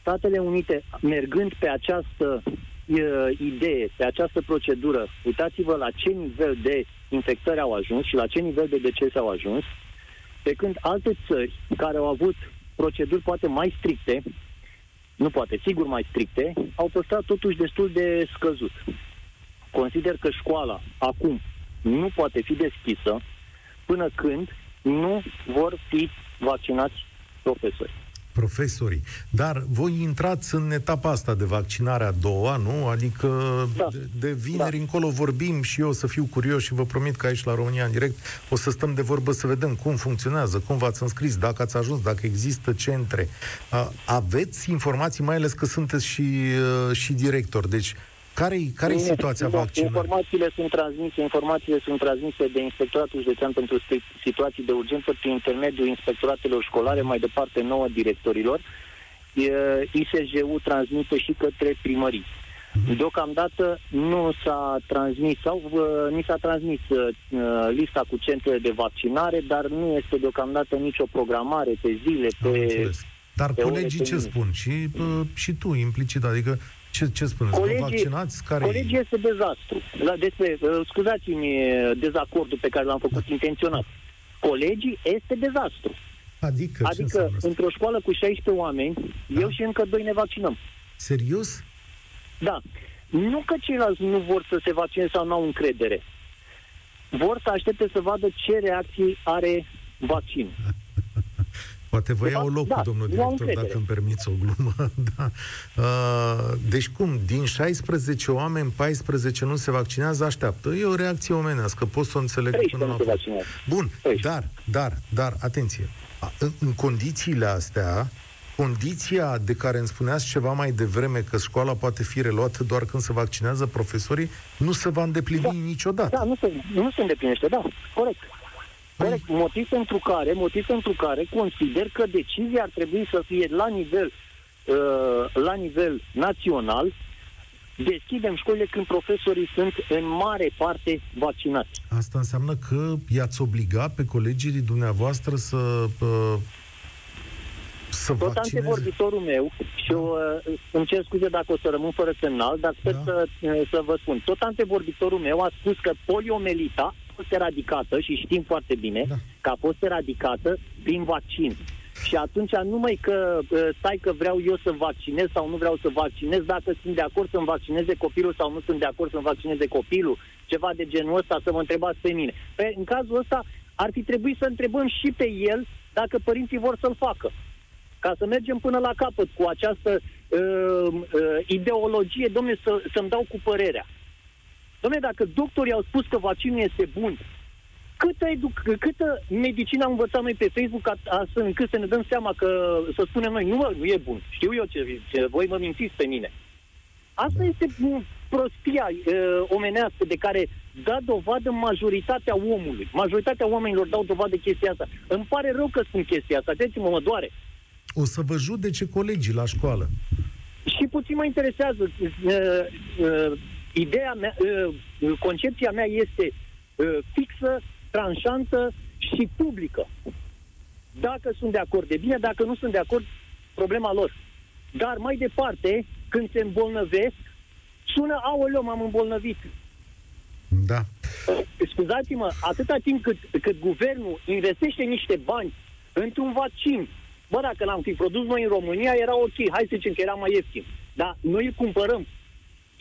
Statele Unite, mergând pe această uh, idee, pe această procedură, uitați-vă la ce nivel de infectări au ajuns și la ce nivel de decese au ajuns, pe când alte țări care au avut proceduri poate mai stricte, nu poate, sigur mai stricte, au păstrat totuși destul de scăzut. Consider că școala acum nu poate fi deschisă până când nu vor fi vaccinați profesori. Profesorii. Dar voi intrați în etapa asta de vaccinare a doua, nu? Adică Da. de, de vineri Da. încolo vorbim și eu o să fiu curios și vă promit că aici la România în direct o să stăm de vorbă să vedem cum funcționează, cum v-ați înscris, dacă ați ajuns, dacă există centre. A, aveți informații, mai ales că sunteți și, uh, și director. Deci, care-i, care-i Nu, situația nu, vaccinării? Informațiile sunt transmise, informațiile sunt transmise de Inspectoratul Județean pentru sti- Situații de Urgență prin intermediul inspectoratelor școlare, mai departe nouă directorilor. E, ISJU transmite și către primării. Deocamdată nu s-a transmis sau uh, ni s-a transmis uh, lista cu centrele de vaccinare, dar nu este deocamdată nicio programare pe zile, Am pe... înțeles. Dar pe ore, colegii pe ce mine. spun? Și, uh, și tu, implicit, adică ce, ce spuneți? Vă Colegii- vaccinați? Care Colegii este dezastru. La, despre, uh, scuzați-mi uh, dezacordul pe care l-am făcut intenționat. Colegii este dezastru. Adică, ce Adică, înseamnă asta? într-o școală cu 16 oameni, Da. eu și încă doi ne vaccinăm. Serios? Da. Nu că ceilalți nu vor să se vaccineze sau nu au încredere. Vor să aștepte să vadă ce reacții are vaccinul. Poate vă De iau fapt, locul, da, domnul nu am director, încredere. dacă îmi permiți o glumă. da. uh, deci cum, din 16 oameni, 14 nu se vaccinează, așteaptă. E o reacție omenească, pot să o înțeleg 13 până nu la se capăt. vaccinează. Bun, 13. dar, dar, dar, atenție. A, În, în condițiile astea, condiția de care îmi spuneați ceva mai devreme că școala poate fi reluată doar când se vaccinează profesorii, nu se va îndeplini Da. niciodată. Da, nu se, nu se îndeplinește, da, corect. Corect. Motiv pentru care, motiv pentru care consider că decizia ar trebui să fie la nivel uh, la nivel național deschidem școlile când profesorii sunt în mare parte vaccinați. Asta înseamnă că i-ați obliga pe colegii dumneavoastră să uh, să Tot vaccineze. antevorbitorul meu, și eu uh, îmi cer scuze dacă o să rămân fără semnal, dar sper Da. să, uh, să vă spun. Tot antevorbitorul meu a spus că poliomelita a fost eradicată și știm foarte bine Da. că a fost eradicată prin vaccin. Și atunci numai că uh, stai că vreau eu să vaccinez sau nu vreau să vaccinez, dacă sunt de acord să-mi vaccineze copilul sau nu sunt de acord să-mi vaccineze copilul, ceva de genul ăsta, să mă întrebați pe mine. Pe, în cazul ăsta ar fi trebuit să întrebăm și pe el dacă părinții vor să-l facă ca să mergem până la capăt cu această uh, uh, ideologie, domne, să, să-mi dau cu părerea. Domne, dacă doctorii au spus că vaccinul este bun, câtă, edu- câtă medicină am învățat noi pe Facebook a, astfel încât să ne dăm seama că, să spunem noi, nu, mă, nu e bun. Știu eu ce, ce voi mă mințiți pe mine. Asta este m, prostia uh, omenească de care da dovadă majoritatea omului. Majoritatea oamenilor dau dovadă de chestia asta. Îmi pare rău că spun chestia asta, credeți-mă, mă doare. O să vă judece colegii la școală. Și puțin mă interesează. Uh, uh, ideea mea, uh, concepția mea este uh, fixă, tranșantă și publică. Dacă sunt de acord, de bine, dacă nu sunt de acord, problema lor. Dar mai departe, când se îmbolnăvesc, sună, aoleu, m-am îmbolnăvit. Da. Scuzați-mă, atâta timp cât, cât guvernul investește niște bani într-un vaccin, bă, dacă l-am fi produs noi în România, era ok, hai să zicem că era mai ieftin. Dar noi îl cumpărăm.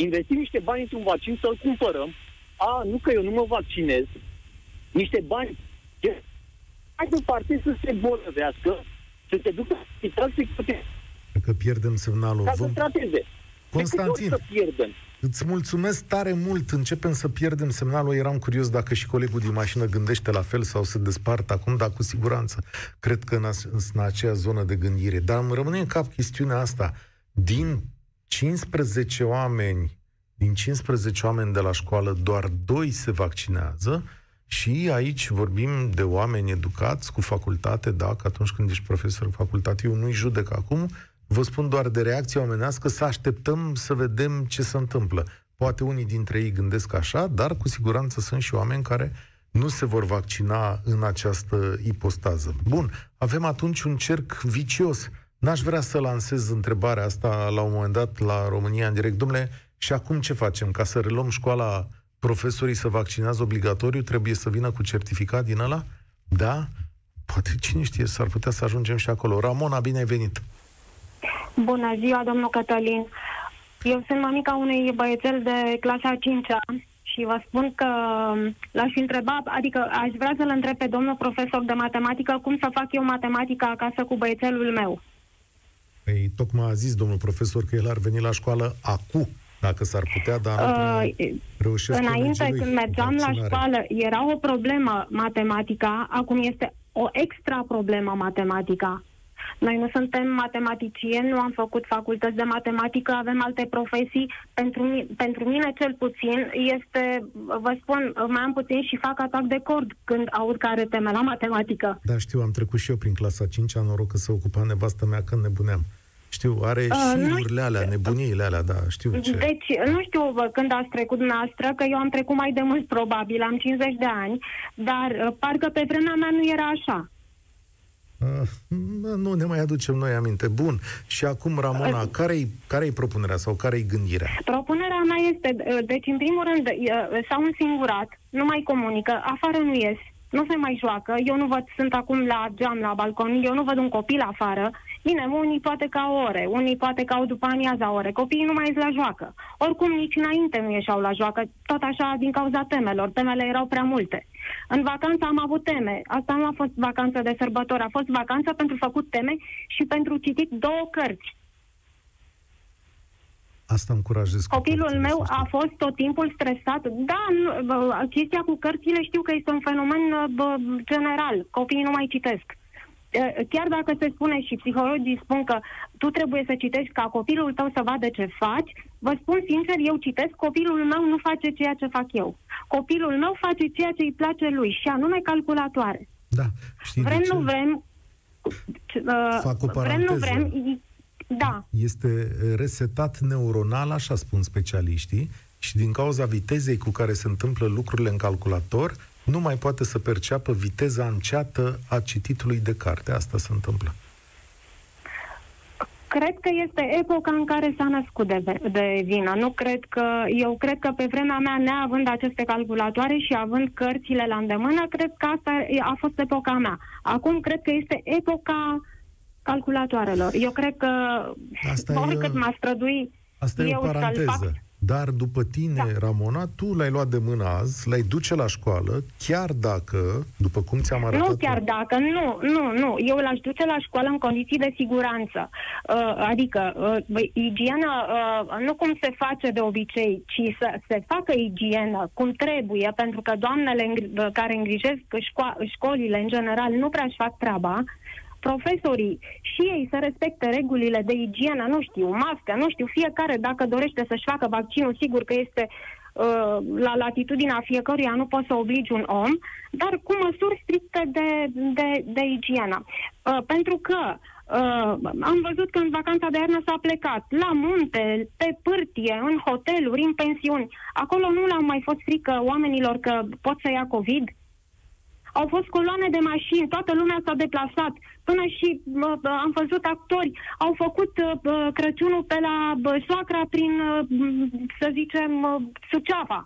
Investim niște bani într-un vaccin să-l cumpărăm. A, nu că eu nu mă vaccinez. Niște bani. Ce? Mai departe să se bolnăvească, să se ducă la spital, să se Cred că pierdem semnalul. ca să Vom... trateze. Constantin. De câte ori să pierdem? Îți mulțumesc tare mult. Începem să pierdem semnalul. Eram curios dacă și colegul din mașină gândește la fel sau se despart acum, dar cu siguranță cred că în, as- în aceea zonă de gândire. Dar îmi rămâne în cap chestiunea asta. Din 15 oameni, din 15 oameni de la școală, doar 2 se vaccinează și aici vorbim de oameni educați cu facultate, da, că atunci când ești profesor în facultate, eu nu-i judec acum, vă spun doar de reacție omenească să așteptăm să vedem ce se întâmplă. Poate unii dintre ei gândesc așa, dar cu siguranță sunt și oameni care nu se vor vaccina în această ipostază. Bun, avem atunci un cerc vicios. N-aș vrea să lansez întrebarea asta la un moment dat la România în direct. Domnule, și acum ce facem? Ca să reluăm școala, profesorii să vaccinează obligatoriu, trebuie să vină cu certificat din ăla? Da? Poate, cine știe, s-ar putea să ajungem și acolo. Ramona, bine ai venit! Bună ziua, domnul Cătălin. Eu sunt mamica unui băiețel de clasa a 5-a și vă spun că l-aș întreba, adică aș vrea să-l întreb pe domnul profesor de matematică cum să fac eu matematica acasă cu băiețelul meu. Păi, tocmai a zis domnul profesor că el ar veni la școală acum, dacă s-ar putea, dar nu prea Uh, reușesc Înainte, colegii lui când mergeam la vaccinare. școală, era o problemă matematica, acum este o extra problemă matematica. Noi nu suntem matematicieni, nu am făcut facultăți de matematică, avem alte profesii. Pentru, mi- pentru mine, cel puțin, este, vă spun, mai am puțin și fac atac de cord când aud care teme la matematică. Da, știu, am trecut și eu prin clasa 5 am noroc că se ocupa nevastă mea când nebuneam. Știu, are Uh, nu șirurile alea, nebuniile alea, da, știu ce. Deci, nu știu bă, când ați trecut dumneavoastră, că eu am trecut mai de mult, probabil, am 50 de ani, dar uh, parcă pe vremea mea nu era așa. Uh, nu ne mai aducem noi aminte. Bun. Și acum, Ramona, Uh, care-i, care-i propunerea sau care-i gândirea? Propunerea mea este, uh, deci, în primul rând, uh, s-au însingurat, nu mai comunică, afară nu ies, nu se mai joacă, eu nu văd, sunt acum la geam, la balcon, eu nu văd un copil afară, Bine, unii poate ca ore, unii poate ca după amiaza ore. Copiii nu mai ies la joacă. Oricum, nici înainte nu ieșeau la joacă, tot așa din cauza temelor. Temele erau prea multe. În vacanță am avut teme. Asta nu a fost vacanță de sărbători, a fost vacanță pentru făcut teme și pentru citit două cărți. Asta încurajez. cu Copilul cărțile, meu să știi. a fost tot timpul stresat. Da, nu, bă, chestia cu cărțile știu că este un fenomen bă, general. Copiii nu mai citesc. E, Chiar dacă se spune și psihologii spun că tu trebuie să citești ca copilul tău să vadă ce faci, vă spun sincer, eu citesc, copilul meu nu face ceea ce fac eu. Copilul meu face ceea ce îi place lui și anume calculatoare. Da, știi de vrem, ce? nu vrem, uh, Fac o vrem, nu paranteză. vrem, i- da, Este resetat neuronal, așa spun specialiștii, și din cauza vitezei cu care se întâmplă lucrurile în calculator, nu mai poate să perceapă viteza înceată a cititului de carte. Asta se întâmplă. Cred că este epoca în care s-a născut de, de vină. Nu cred că, eu cred că pe vremea mea, neavând aceste calculatoare și având cărțile la îndemână, cred că asta a fost epoca mea. Acum cred că este epoca calculatoarelor. Eu cred că Asta e, oricât m-a strădui Asta e eu o să-l fac paranteză. Dar după tine, Da. Ramona, tu l-ai luat de mână azi, l-ai duce la școală, chiar dacă, după cum ți-am arătat... Nu chiar dacă, nu, nu, nu. Eu l-aș duce la școală în condiții de siguranță. Uh, adică, uh, băi, igiena, uh, nu cum se face de obicei, ci să se facă igienă cum trebuie, pentru că doamnele îngri- uh, care îngrijesc șco- școlile în general nu prea își fac treaba, profesorii și ei să respecte regulile de igienă, nu știu, mască, nu știu, fiecare dacă dorește să-și facă vaccinul, sigur că este uh, la latitudinea fiecăruia, nu poți să obligi un om, dar cu măsuri stricte de, de, de igienă. Uh, pentru că uh, am văzut că în vacanța de iarnă s-a plecat la munte, pe pârtie, în hoteluri, în pensiuni. Acolo nu le-au mai fost frică oamenilor că pot să ia COVID? Au fost coloane de mașini, toată lumea s-a deplasat. Până și bă, bă, am văzut actori, au făcut bă, Crăciunul pe la bă, soacra prin, bă, să zicem, bă, Suceava.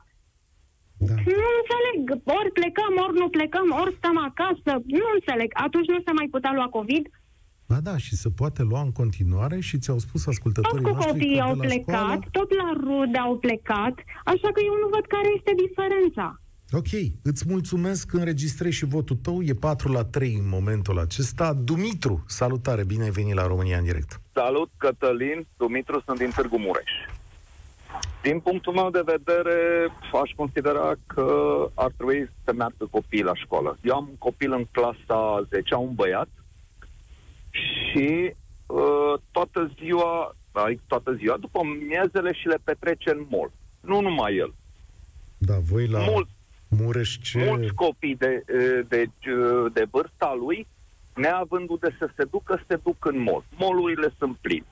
Da. Nu înțeleg. Ori plecăm, ori nu plecăm, ori stăm acasă. Nu înțeleg. Atunci nu se mai putea lua COVID. Ba da, și se poate lua în continuare și ți-au spus Tot ascultătorii cu noștri copiii că au de la plecat, școală... tot la rude au plecat, așa că eu nu văd care este diferența. Ok, îți mulțumesc, înregistrezi și votul tău, e 4 la 3 în momentul acesta. Dumitru, salutare, bine ai venit la România în direct. Salut, Cătălin, Dumitru, sunt din Târgu Mureș. Din punctul meu de vedere, aș considera că ar trebui să meargă copiii la școală. Eu am un copil în clasa 10, un băiat, și uh, toată ziua, adică toată ziua, după miezele și le petrece în mall. Nu numai el. Da, voi la Mult, Mureș ce... mulți copii de, de, de, de vârsta lui, neavând unde să se ducă, se duc în mall. Molurile sunt pline.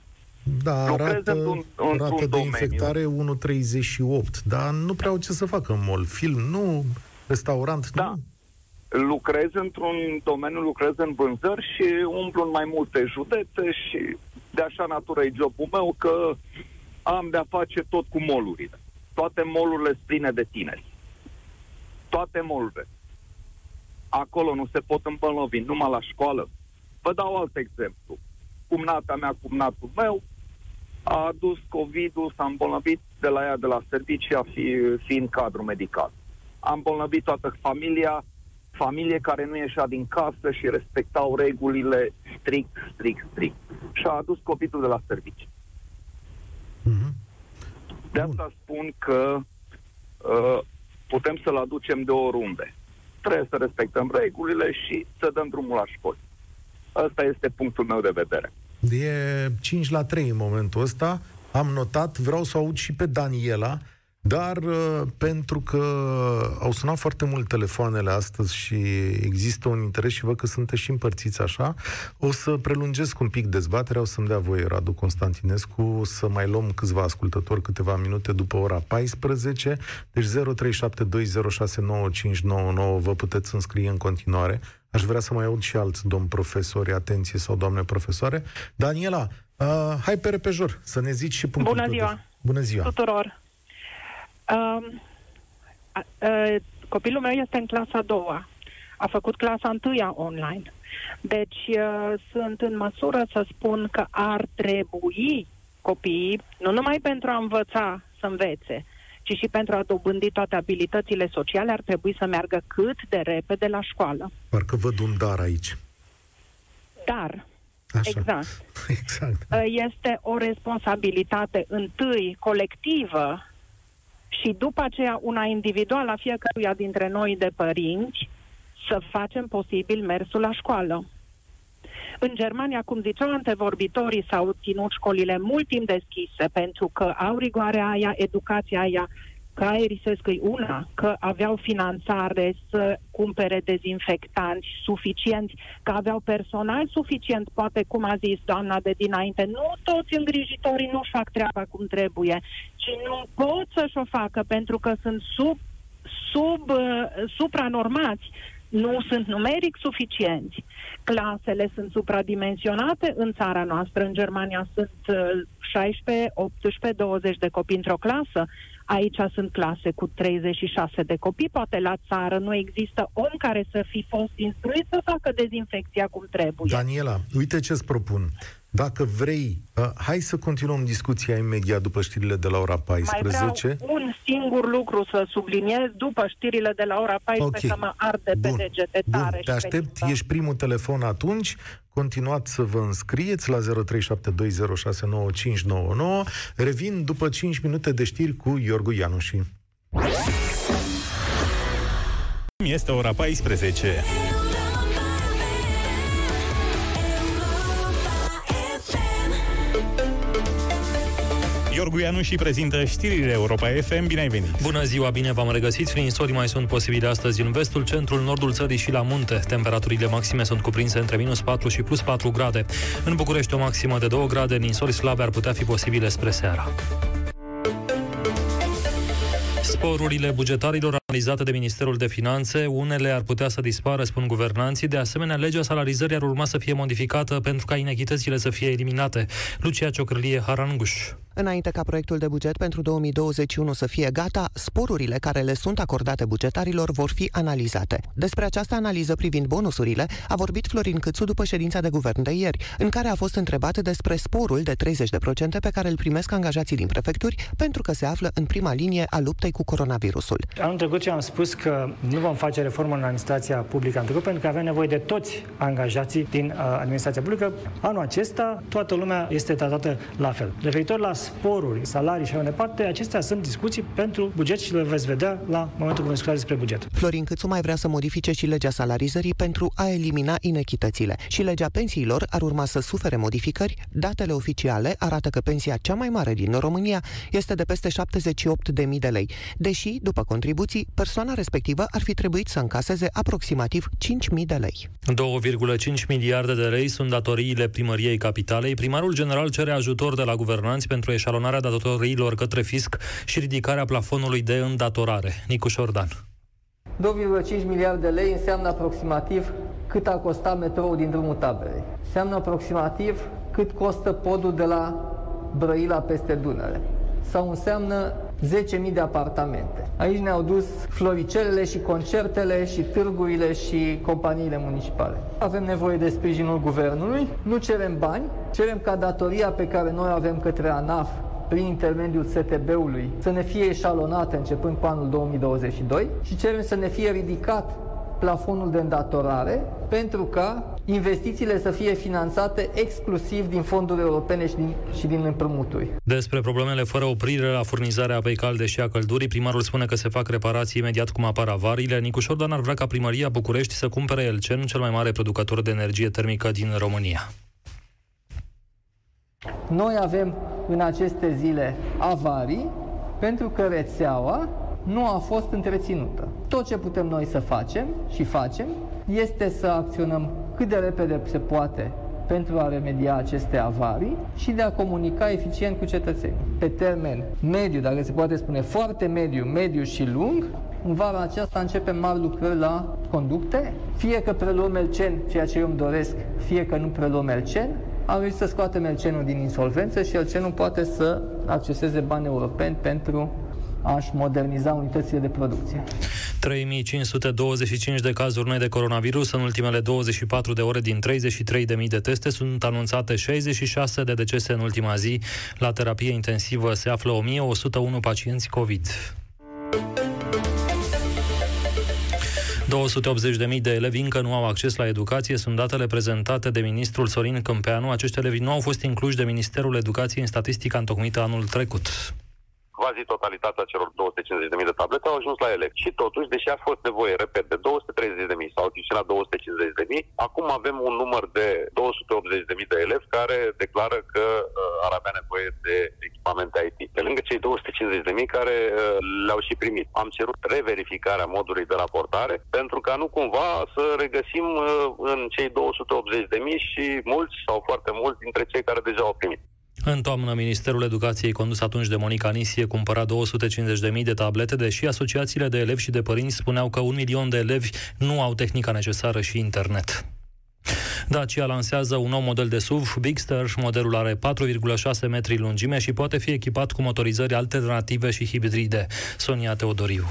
Da, lucrez arată, într-un- într-un rată de domeniu. infectare 1,38, dar nu prea au ce să facă în mall. Film, nu, restaurant, Da. nu. Lucrez într-un domeniu, lucrez în vânzări și umblu în mai multe județe și de așa natură e jobul meu că am de-a face tot cu molurile. Toate molurile sunt pline de tineri. Toate molurile. Acolo nu se pot îmbolnăvi, numai la școală. Vă dau alt exemplu. Cumnata mea, cumnatul meu, a adus COVID-ul, s-a îmbolnăvit de la ea de la servicii, fi, fiind cadru medical. A îmbolnăvit toată familia, familie care nu ieșea din casă și respectau regulile strict, strict, strict. Și a adus COVID-ul de la servicii. Mhm. De Bun. asta spun că uh, putem să-l aducem de oriunde. Trebuie să respectăm regulile și să dăm drumul la școli. Ăsta este punctul meu de vedere. E 5 la 3 în momentul ăsta. Am notat, vreau să aud și pe Daniela. Dar uh, pentru că au sunat foarte mult telefoanele astăzi și există un interes și văd că sunteți și împărțiți așa, o să prelungesc un pic dezbaterea, o să-mi dea voie Radu Constantinescu să mai luăm câțiva ascultători câteva minute după ora 14, deci 0372069599 vă puteți înscrie în continuare. Aș vrea să mai aud și alți domn profesori, atenție, sau doamne profesoare. Daniela, uh, hai pe repejor, să ne zici și punctul Bună tău de- ziua! Bună ziua! tuturor. Um, a, a, copilul meu este în clasa a doua. A făcut clasa întâia online. Deci uh, sunt în măsură să spun că ar trebui copiii, nu numai pentru a învăța să învețe, ci și pentru a dobândi toate abilitățile sociale, ar trebui să meargă cât de repede la școală. Parcă văd un dar aici. Dar, Așa. exact, Exact. Uh, este o responsabilitate întâi colectivă și după aceea una individuală a fiecăruia dintre noi de părinți să facem posibil mersul la școală. În Germania, cum ziceau antevorbitorii, s-au ținut școlile mult timp deschise pentru că au rigoarea aia, educația aia, că aerisesc e una, că aveau finanțare să cumpere dezinfectanți suficienți, că aveau personal suficient, poate cum a zis doamna de dinainte, nu toți îngrijitorii nu fac treaba cum trebuie, ci nu pot să-și o facă pentru că sunt sub, sub uh, supranormați, nu sunt numeric suficienți. Clasele sunt supradimensionate în țara noastră. În Germania sunt uh, 16, 18, 20 de copii într-o clasă. Aici sunt clase cu 36 de copii. Poate la țară nu există om care să fi fost instruit să facă dezinfecția cum trebuie. Daniela, uite ce-ți propun. Dacă vrei, uh, hai să continuăm discuția imediat după știrile de la ora 14. Mai vreau un singur lucru să subliniez după știrile de la ora 14 Ok. că mă arde pe Bun. degete Bun, tare. te și pe aștept, listă. ești primul telefon atunci, continuați să vă înscrieți la 0372069599. Revin după 5 minute de știri cu Iorgu Ianuși. Este ora 14. Iorgu Ianu și prezintă știrile Europa FM. Bine ai venit! Bună ziua, bine v-am regăsit. Ninsori mai sunt posibile astăzi în vestul, centrul, nordul țării și la munte. Temperaturile maxime sunt cuprinse între minus 4 și plus 4 grade. În București o maximă de 2 grade, ninsori slabe ar putea fi posibile spre seara. Sporurile bugetarilor analizate de Ministerul de Finanțe, unele ar putea să dispară, spun guvernanții. De asemenea, legea salarizării ar urma să fie modificată pentru ca inechitățile să fie eliminate. Lucia Ciocrâlie Haranguș. Înainte ca proiectul de buget pentru 2021 să fie gata, sporurile care le sunt acordate bugetarilor vor fi analizate. Despre această analiză privind bonusurile a vorbit Florin Câțu după ședința de guvern de ieri, în care a fost întrebat despre sporul de 30% pe care îl primesc angajații din prefecturi pentru că se află în prima linie a luptei cu coronavirusul. Anul trecut eu am spus că nu vom face reformă în administrația publică în trecut pentru că avem nevoie de toți angajații din uh, administrația publică. Anul acesta toată lumea este tratată la fel. Referitor la sporuri, salarii și așa mai departe, acestea sunt discuții pentru buget și le veți vedea la momentul când discutați despre buget. Florin Câțu mai vrea să modifice și legea salarizării pentru a elimina inechitățile. Și legea pensiilor ar urma să sufere modificări. Datele oficiale arată că pensia cea mai mare din România este de peste 78.000 de lei, deși, după contribuții, persoana respectivă ar fi trebuit să încaseze aproximativ 5.000 de lei. 2,5 miliarde de lei sunt datoriile primăriei capitalei. Primarul general cere ajutor de la guvernanți pentru eșalonarea datoriilor către fisc și ridicarea plafonului de îndatorare. Nicu Șordan. 2,5 miliarde de lei înseamnă aproximativ cât a costat metroul din drumul taberei. Înseamnă aproximativ cât costă podul de la Brăila peste Dunăre. Sau înseamnă 10.000 de apartamente. Aici ne-au dus floricelele și concertele și târgurile și companiile municipale. Avem nevoie de sprijinul guvernului, nu cerem bani, cerem ca datoria pe care noi o avem către ANAF prin intermediul STB-ului să ne fie eșalonată începând cu anul 2022 și cerem să ne fie ridicat plafonul de îndatorare pentru ca investițiile să fie finanțate exclusiv din fonduri europene și din, și din împrumuturi. Despre problemele fără oprire la furnizarea apei calde și a căldurii, primarul spune că se fac reparații imediat cum apar avariile. Nicu Șordan ar vrea ca primăria București să cumpere Elcen, cel mai mare producător de energie termică din România. Noi avem în aceste zile avarii pentru că rețeaua nu a fost întreținută. Tot ce putem noi să facem și facem este să acționăm cât de repede se poate pentru a remedia aceste avarii și de a comunica eficient cu cetățenii. Pe termen mediu, dacă se poate spune foarte mediu, mediu și lung, în vara aceasta începem mari lucrări la conducte, fie că preluăm Elcen, ceea ce eu îmi doresc, fie că nu preluăm Elcen, am reușit să scoatem Elcenul din insolvență și Elcenul poate să acceseze bani europeni pentru a-și moderniza unitățile de producție. 3525 de cazuri noi de coronavirus în ultimele 24 de ore din 33.000 de teste sunt anunțate 66 de decese în ultima zi. La terapie intensivă se află 1101 pacienți COVID. 280.000 de elevi încă nu au acces la educație, sunt datele prezentate de ministrul Sorin Câmpeanu. Acești elevi nu au fost incluși de Ministerul Educației în statistica întocmită anul trecut quasi totalitatea celor 250.000 de tablete au ajuns la elevi. Și totuși, deși a fost nevoie, repet, de 230.000 sau la 250.000, acum avem un număr de 280.000 de elevi care declară că uh, ar avea nevoie de echipamente IT. Pe lângă cei 250.000 care uh, le-au și primit. Am cerut reverificarea modului de raportare pentru ca nu cumva să regăsim uh, în cei 280.000 și mulți sau foarte mulți dintre cei care deja au primit. În toamnă, Ministerul Educației, condus atunci de Monica Nisie, cumpăra 250.000 de tablete, deși asociațiile de elevi și de părinți spuneau că un milion de elevi nu au tehnica necesară și internet. Dacia lansează un nou model de SUV, Bigster. Modelul are 4,6 metri lungime și poate fi echipat cu motorizări alternative și hibride. Sonia Teodoriu.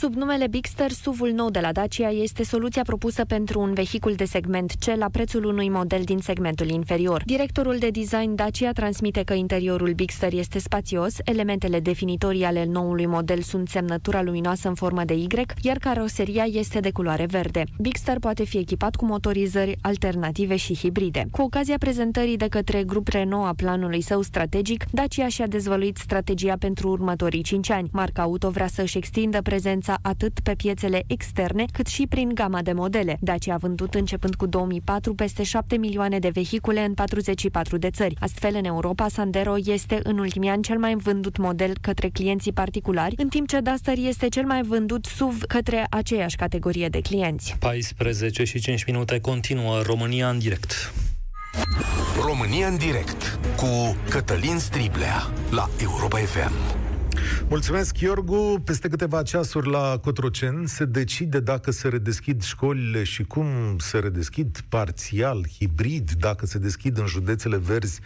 Sub numele Bigster, SUV-ul nou de la Dacia este soluția propusă pentru un vehicul de segment C la prețul unui model din segmentul inferior. Directorul de design Dacia transmite că interiorul Bigster este spațios, elementele definitorii ale noului model sunt semnătura luminoasă în formă de Y, iar caroseria este de culoare verde. Bigster poate fi echipat cu motorizări alternative și hibride. Cu ocazia prezentării de către grup Renault a planului său strategic, Dacia și-a dezvăluit strategia pentru următorii 5 ani. Marca auto vrea să-și extindă prezența prezența atât pe piețele externe, cât și prin gama de modele. Dacia a vândut începând cu 2004 peste 7 milioane de vehicule în 44 de țări. Astfel, în Europa, Sandero este în ultimii ani cel mai vândut model către clienții particulari, în timp ce Duster este cel mai vândut SUV către aceeași categorie de clienți. 14 și 5 minute continuă România în direct. România în direct cu Cătălin Striblea la Europa FM. Mulțumesc, Iorgu. Peste câteva ceasuri la Cotrocen se decide dacă se redeschid școlile și cum se redeschid parțial, hibrid, dacă se deschid în județele verzi,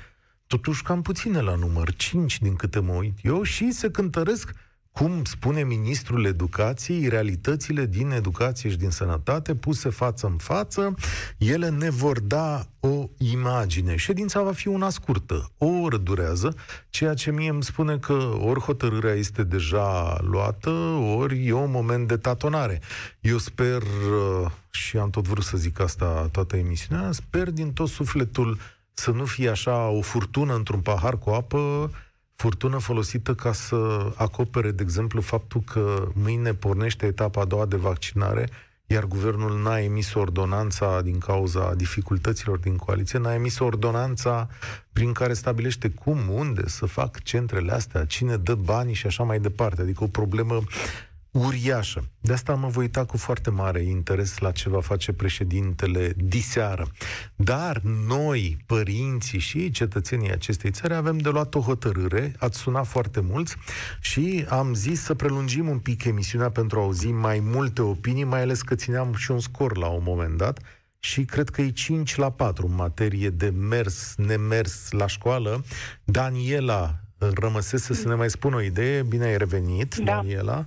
totuși cam puține la număr, 5 din câte mă uit eu, și se cântăresc cum spune ministrul educației, realitățile din educație și din sănătate puse față în față, ele ne vor da o imagine. Ședința va fi una scurtă, o oră durează, ceea ce mie îmi spune că ori hotărârea este deja luată, ori e un moment de tatonare. Eu sper, uh, și am tot vrut să zic asta toată emisiunea, sper din tot sufletul să nu fie așa o furtună într-un pahar cu apă, furtună folosită ca să acopere, de exemplu, faptul că mâine pornește etapa a doua de vaccinare, iar guvernul n-a emis ordonanța din cauza dificultăților din coaliție, n-a emis ordonanța prin care stabilește cum, unde să fac centrele astea, cine dă banii și așa mai departe. Adică o problemă uriașă. De asta mă voi uita cu foarte mare interes la ce va face președintele diseară. Dar noi, părinții și cetățenii acestei țări, avem de luat o hotărâre, ați sunat foarte mulți și am zis să prelungim un pic emisiunea pentru a auzi mai multe opinii, mai ales că țineam și un scor la un moment dat și cred că e 5 la 4 în materie de mers, nemers la școală. Daniela rămăsese să ne mai spună o idee. Bine ai revenit, da. Daniela.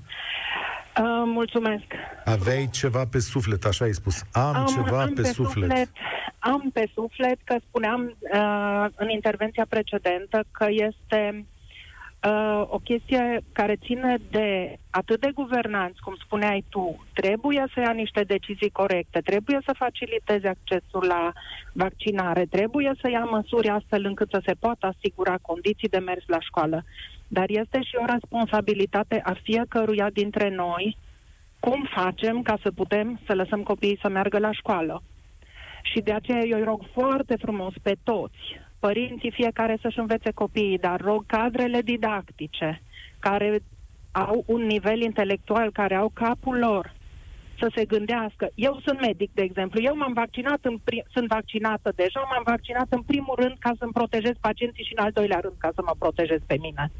Uh, mulțumesc. Aveai ceva pe suflet, așa ai spus. Am, am ceva am pe, pe suflet. suflet. Am pe suflet că spuneam uh, în intervenția precedentă că este uh, o chestie care ține de atât de guvernanți, cum spuneai tu, trebuie să ia niște decizii corecte, trebuie să faciliteze accesul la vaccinare, trebuie să ia măsuri astfel încât să se poată asigura condiții de mers la școală dar este și o responsabilitate a fiecăruia dintre noi cum facem ca să putem să lăsăm copiii să meargă la școală. Și de aceea eu îi rog foarte frumos pe toți, părinții fiecare să-și învețe copiii, dar rog cadrele didactice, care au un nivel intelectual, care au capul lor să se gândească. Eu sunt medic, de exemplu. Eu m-am vaccinat, în prim, sunt vaccinată deja, m-am vaccinat în primul rând ca să-mi protejez pacienții și în al doilea rând ca să mă protejez pe mine.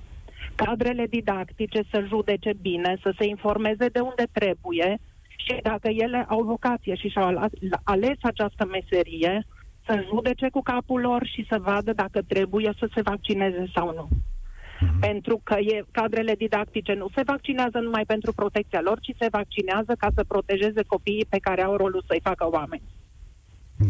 Cadrele didactice să judece bine, să se informeze de unde trebuie și dacă ele au vocație și și-au ales această meserie, să judece cu capul lor și să vadă dacă trebuie să se vaccineze sau nu. Mm-hmm. Pentru că e, cadrele didactice nu se vaccinează numai pentru protecția lor, ci se vaccinează ca să protejeze copiii pe care au rolul să-i facă oameni.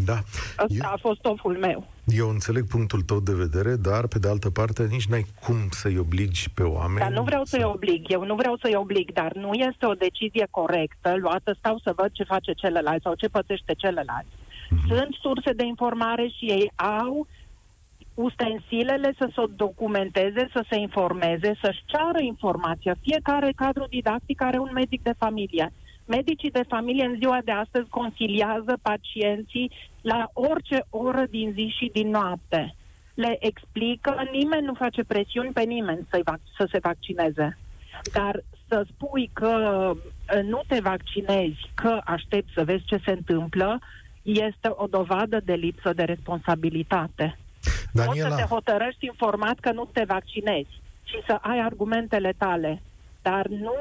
Da. Asta eu, a fost oful meu. Eu înțeleg punctul tău de vedere, dar pe de altă parte nici n-ai cum să-i obligi pe oameni. Dar nu vreau să-i oblig, eu nu vreau să-i oblig, dar nu este o decizie corectă luată, stau să văd ce face celălalt sau ce pățește celălalt. Mm-hmm. Sunt surse de informare și ei au ustensilele să se documenteze, să se informeze, să-și ceară informația. Fiecare cadru didactic are un medic de familie. Medicii de familie în ziua de astăzi conciliază pacienții la orice oră din zi și din noapte. Le explică, nimeni nu face presiuni pe nimeni să, vac- să se vaccineze. Dar să spui că uh, nu te vaccinezi, că aștepți să vezi ce se întâmplă, este o dovadă de lipsă de responsabilitate. Daniela... Poți să te hotărăști informat că nu te vaccinezi și să ai argumentele tale, dar nu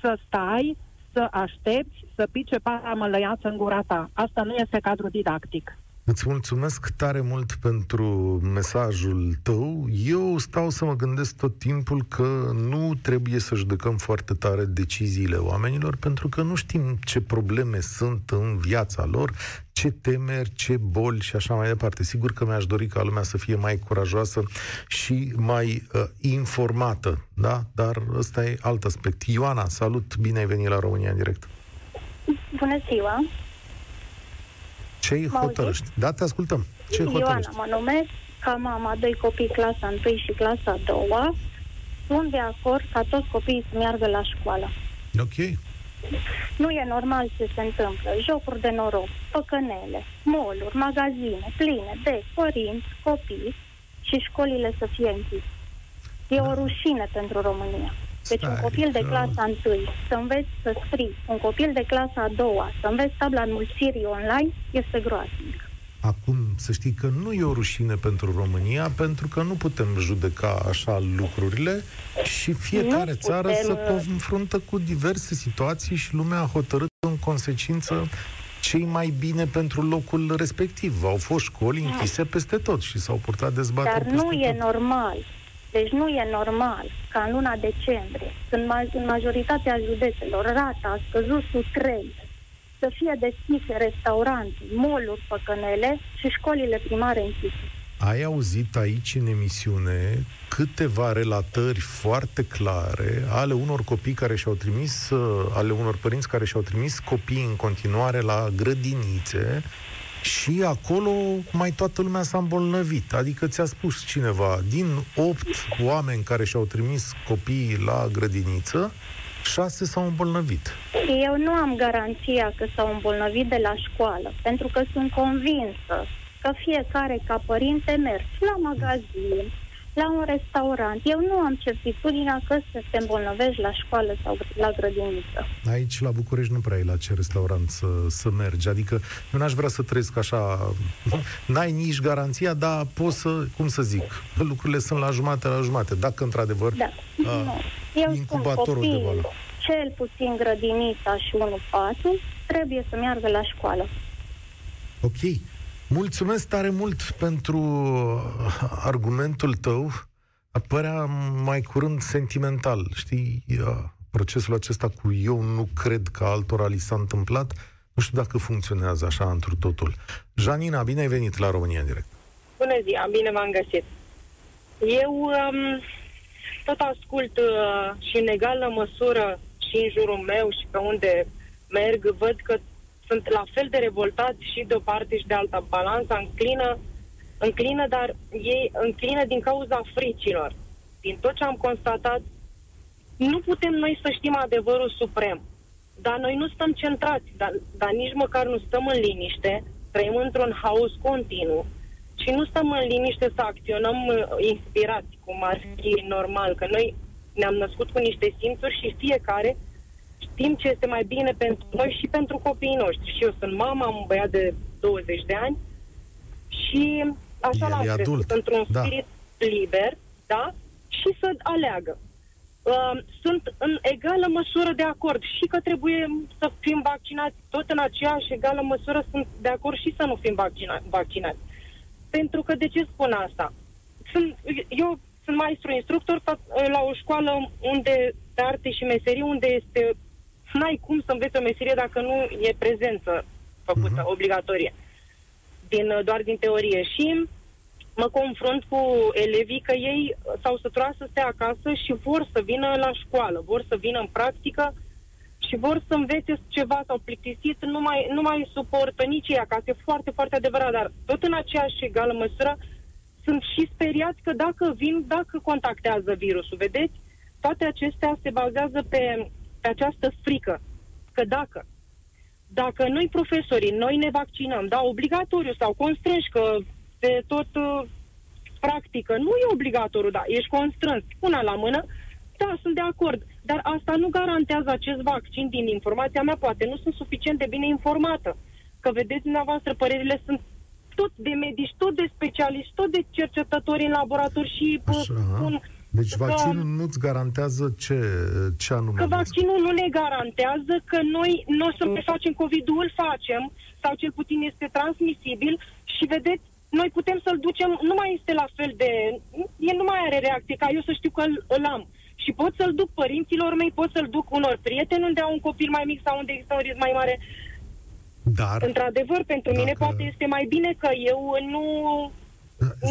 să stai să aștepți să pice para mălăiață în gura ta. Asta nu este cadru didactic. Îți mulțumesc tare mult pentru mesajul tău. Eu stau să mă gândesc tot timpul că nu trebuie să judecăm foarte tare deciziile oamenilor, pentru că nu știm ce probleme sunt în viața lor, ce temeri, ce boli și așa mai departe. Sigur că mi-aș dori ca lumea să fie mai curajoasă și mai uh, informată, da? Dar ăsta e alt aspect. Ioana, salut, bine ai venit la România în direct. Bună ziua! Ce îi hotărăști? Da, te ascultăm. Ce Ioana mă numesc, ca mama, doi copii clasa 1 și clasa 2 sunt de acord ca toți copiii să meargă la școală. Ok. Nu e normal ce se întâmplă. Jocuri de noroc, păcănele, moluri, magazine pline de părinți, copii și școlile să fie închise. E da. o rușine pentru România. Deci Stai, un copil de clasa 1 să înveți să scrii, un copil de clasa a doua să înveți tabla înmulțirii online, este groaznic. Acum, să știi că nu e o rușine pentru România, pentru că nu putem judeca așa lucrurile și fiecare nu țară putem... se confruntă cu diverse situații și lumea a hotărât în consecință cei mai bine pentru locul respectiv. Au fost școli închise peste tot și s-au purtat dezbateri Dar nu e tot. normal deci nu e normal ca în luna decembrie, când ma- în majoritatea județelor rata a scăzut sub 3, să fie deschise restaurante, moluri, păcănele și școlile primare închise. Ai auzit aici în emisiune câteva relatări foarte clare ale unor copii care și-au trimis, uh, ale unor părinți care și-au trimis copii în continuare la grădinițe și acolo mai toată lumea s-a îmbolnăvit. Adică ți-a spus cineva, din opt oameni care și-au trimis copiii la grădiniță, șase s-au îmbolnăvit. Eu nu am garanția că s-au îmbolnăvit de la școală, pentru că sunt convinsă că fiecare ca părinte merge la magazin, la un restaurant. Eu nu am certitudinea că să te îmbolnăvești la școală sau la grădiniță. Aici, la București, nu prea ai la ce restaurant să, să mergi. Adică, eu n-aș vrea să trăiesc așa... N-ai nici garanția, dar poți să, cum să zic, lucrurile sunt la jumate, la jumate. Dacă, într-adevăr, da. a, Eu incubatorul spun, de vală. cel puțin grădinița și 1-4 trebuie să meargă la școală. Ok. Mulțumesc tare mult pentru argumentul tău. Apărea mai curând sentimental, știi? Procesul acesta cu eu nu cred că altora li s-a întâmplat. Nu știu dacă funcționează așa într totul. Janina, bine ai venit la România în direct. Bună ziua, bine v-am găsit. Eu um, tot ascult uh, și în egală măsură și în jurul meu și pe unde merg, văd că sunt la fel de revoltați și de o parte și de alta. Balanța înclină, înclină, dar ei înclină din cauza fricilor. Din tot ce am constatat, nu putem noi să știm adevărul suprem. Dar noi nu stăm centrați, dar, dar nici măcar nu stăm în liniște, trăim într-un haos continuu și nu stăm în liniște să acționăm uh, inspirați, cum ar fi normal, că noi ne-am născut cu niște simțuri și fiecare știm ce este mai bine pentru noi și pentru copiii noștri. Și eu sunt mama, am un băiat de 20 de ani și așa El l-am e crescut adult, într-un da. spirit liber, da? Și să aleagă. Uh, sunt în egală măsură de acord și că trebuie să fim vaccinați, tot în aceeași egală măsură sunt de acord și să nu fim vaccina- vaccinați. Pentru că de ce spun asta? Sunt, eu sunt maestru instructor fa- la o școală unde de arte și meserii, unde este n-ai cum să înveți o meserie dacă nu e prezență făcută, uh-huh. obligatorie, din, doar din teorie. Și mă confrunt cu elevii că ei s-au săturat să stea acasă și vor să vină la școală, vor să vină în practică și vor să învețe ceva, s-au plictisit, nu mai, nu mai suportă nici ei acasă. E foarte, foarte adevărat, dar tot în aceeași egală măsură sunt și speriați că dacă vin, dacă contactează virusul, vedeți? Toate acestea se bazează pe, pe această frică, că dacă dacă noi profesorii, noi ne vaccinăm, da, obligatoriu sau constrânși că se tot uh, practică, nu e obligatoriu, da, ești constrâns, una la mână, da, sunt de acord, dar asta nu garantează acest vaccin din informația mea, poate nu sunt suficient de bine informată, că vedeți dumneavoastră, părerile sunt tot de medici, tot de specialiști, tot de cercetători în laborator și uh, spun Deci că- vaccinul nu-ți garantează ce, ce anume? că vaccinul nu ne garantează că noi nu o să mai facem COVID-ul, îl facem, sau cel puțin este transmisibil și vedeți, noi putem să-l ducem, nu mai este la fel de... El nu mai are reacție, ca eu să știu că îl, îl am. Și pot să-l duc părinților mei, pot să-l duc unor prieteni unde au un copil mai mic sau unde există un risc mai mare. Dar, Într-adevăr, pentru mine poate este mai bine că eu nu...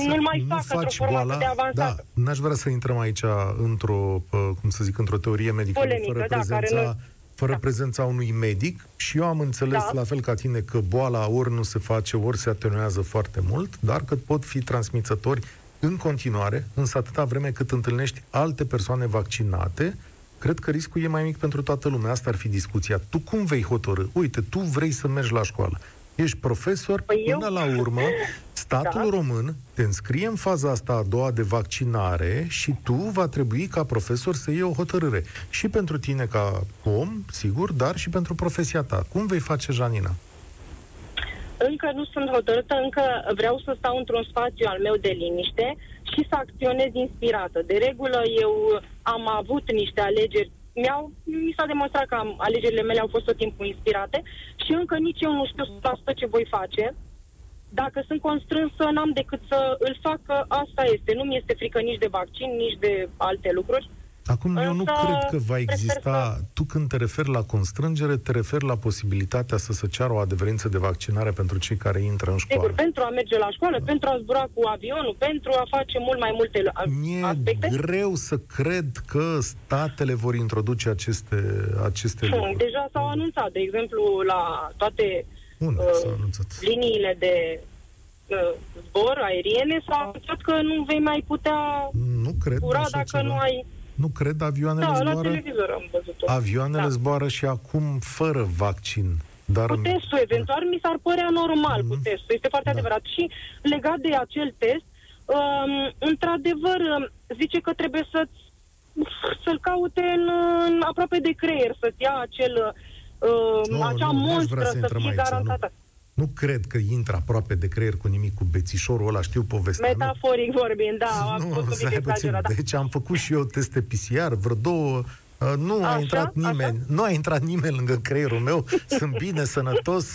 Nu-l mai nu fac într-o faci formă boala, atât de avansată. da, n-aș vrea să intrăm aici într-o, pă, cum să zic, într-o teorie medicală Polemică, fără da, care prezența, nu- fără prezența unui medic și eu am înțeles Da. la fel ca tine că boala ori nu se face, ori se atenuează foarte mult, dar că pot fi transmițători în continuare, însă atâta vreme cât întâlnești alte persoane vaccinate, cred că riscul e mai mic pentru toată lumea. Asta ar fi discuția. Tu cum vei hotărâ? Uite, tu vrei să mergi la școală. Ești profesor, Păi eu- până la urmă, statul Da. român te înscrie în faza asta a doua de vaccinare și tu va trebui ca profesor să iei o hotărâre. Și pentru tine ca om, sigur, dar și pentru profesia ta. Cum vei face, Janina? Încă nu sunt hotărâtă, încă vreau să stau într-un spațiu al meu de liniște și să acționez inspirată. De regulă, eu am avut niște alegeri, mi-au, mi s-a demonstrat că am, alegerile mele au fost tot timpul inspirate și încă nici eu nu știu 100% ce voi face. Dacă sunt constrânsă, n-am decât să îl fac, că asta este. Nu mi este frică nici de vaccin, nici de alte lucruri. Acum, eu nu Însă, cred că va prefer exista... Tu când te referi la constrângere, te referi la posibilitatea să se ceară o adeverință de vaccinare pentru cei care intră în școală. Sigur, pentru a merge la școală, pentru a zbura cu avionul, pentru a face mult mai multe lu- Mi-e aspecte. greu să cred că statele vor introduce aceste, aceste Hmm, lucruri. Deja s-au anunțat, de exemplu, la toate Unde uh, s-a anunțat? liniile de uh, zbor aeriene s-a anunțat că nu vei mai putea Nu cred zbura așa dacă ceva. nu ai... Nu cred, avioanele Da, la zboară... televizor am văzut-o. Avioanele Da. zboară și acum fără vaccin. Dar Cu testul, eventual, mi s-ar părea normal Mhm. cu testul. Este foarte adevărat. Și legat de acel test, um, într-adevăr, um, zice că trebuie să să-l caute în, în aproape de creier, să-ți ia acel, uh, Nu, acea nu, n-aș monstră vrea să să intrăm fie aici, nu. garantată. nu cred că intră aproape de creier cu nimic cu bețișorul ăla, știu povestea. nu? Metaforic vorbind, da, a fost un pic Stai puțin. exagerat. Da. Deci am făcut și eu teste PCR, vreo două Uh, Nu a Așa? intrat nimeni, nu a intrat nimeni lângă creierul meu. Sunt bine, sănătos.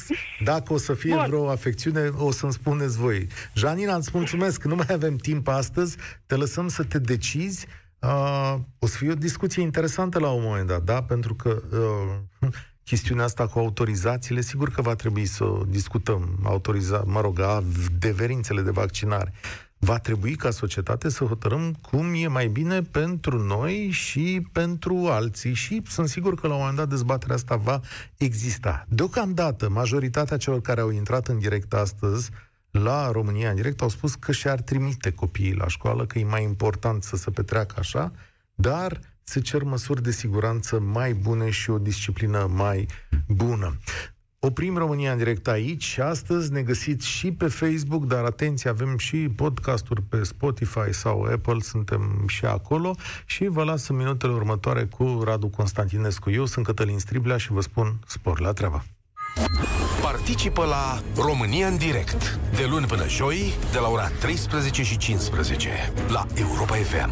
Dacă o să fie Bun. vreo afecțiune, o să-mi spuneți voi. Janina, îți mulțumesc. Nu mai avem timp astăzi. Te lăsăm să te decizi. Uh, o să fie o discuție interesantă la un moment dat, da? Pentru că uh, chestiunea asta cu autorizațiile, sigur că va trebui să o discutăm. Autoriza, mă rog, adeverințele de vaccinare. Va trebui ca societate să hotărâm cum e mai bine pentru noi și pentru alții și sunt sigur că la un moment dat dezbaterea asta va exista. Deocamdată, majoritatea celor care au intrat în direct astăzi la România în direct au spus că și-ar trimite copiii la școală, că e mai important să se petreacă așa, dar se cer măsuri de siguranță mai bune și o disciplină mai bună. Oprim România în direct aici și astăzi ne găsiți și pe Facebook, dar atenție, avem și podcasturi pe Spotify sau Apple, suntem și acolo și vă las în minutele următoare cu Radu Constantinescu. Eu sunt Cătălin Striblea și vă spun spor la treabă. Participă la România în direct de luni până joi de la ora 13 și 15 la Europa FM.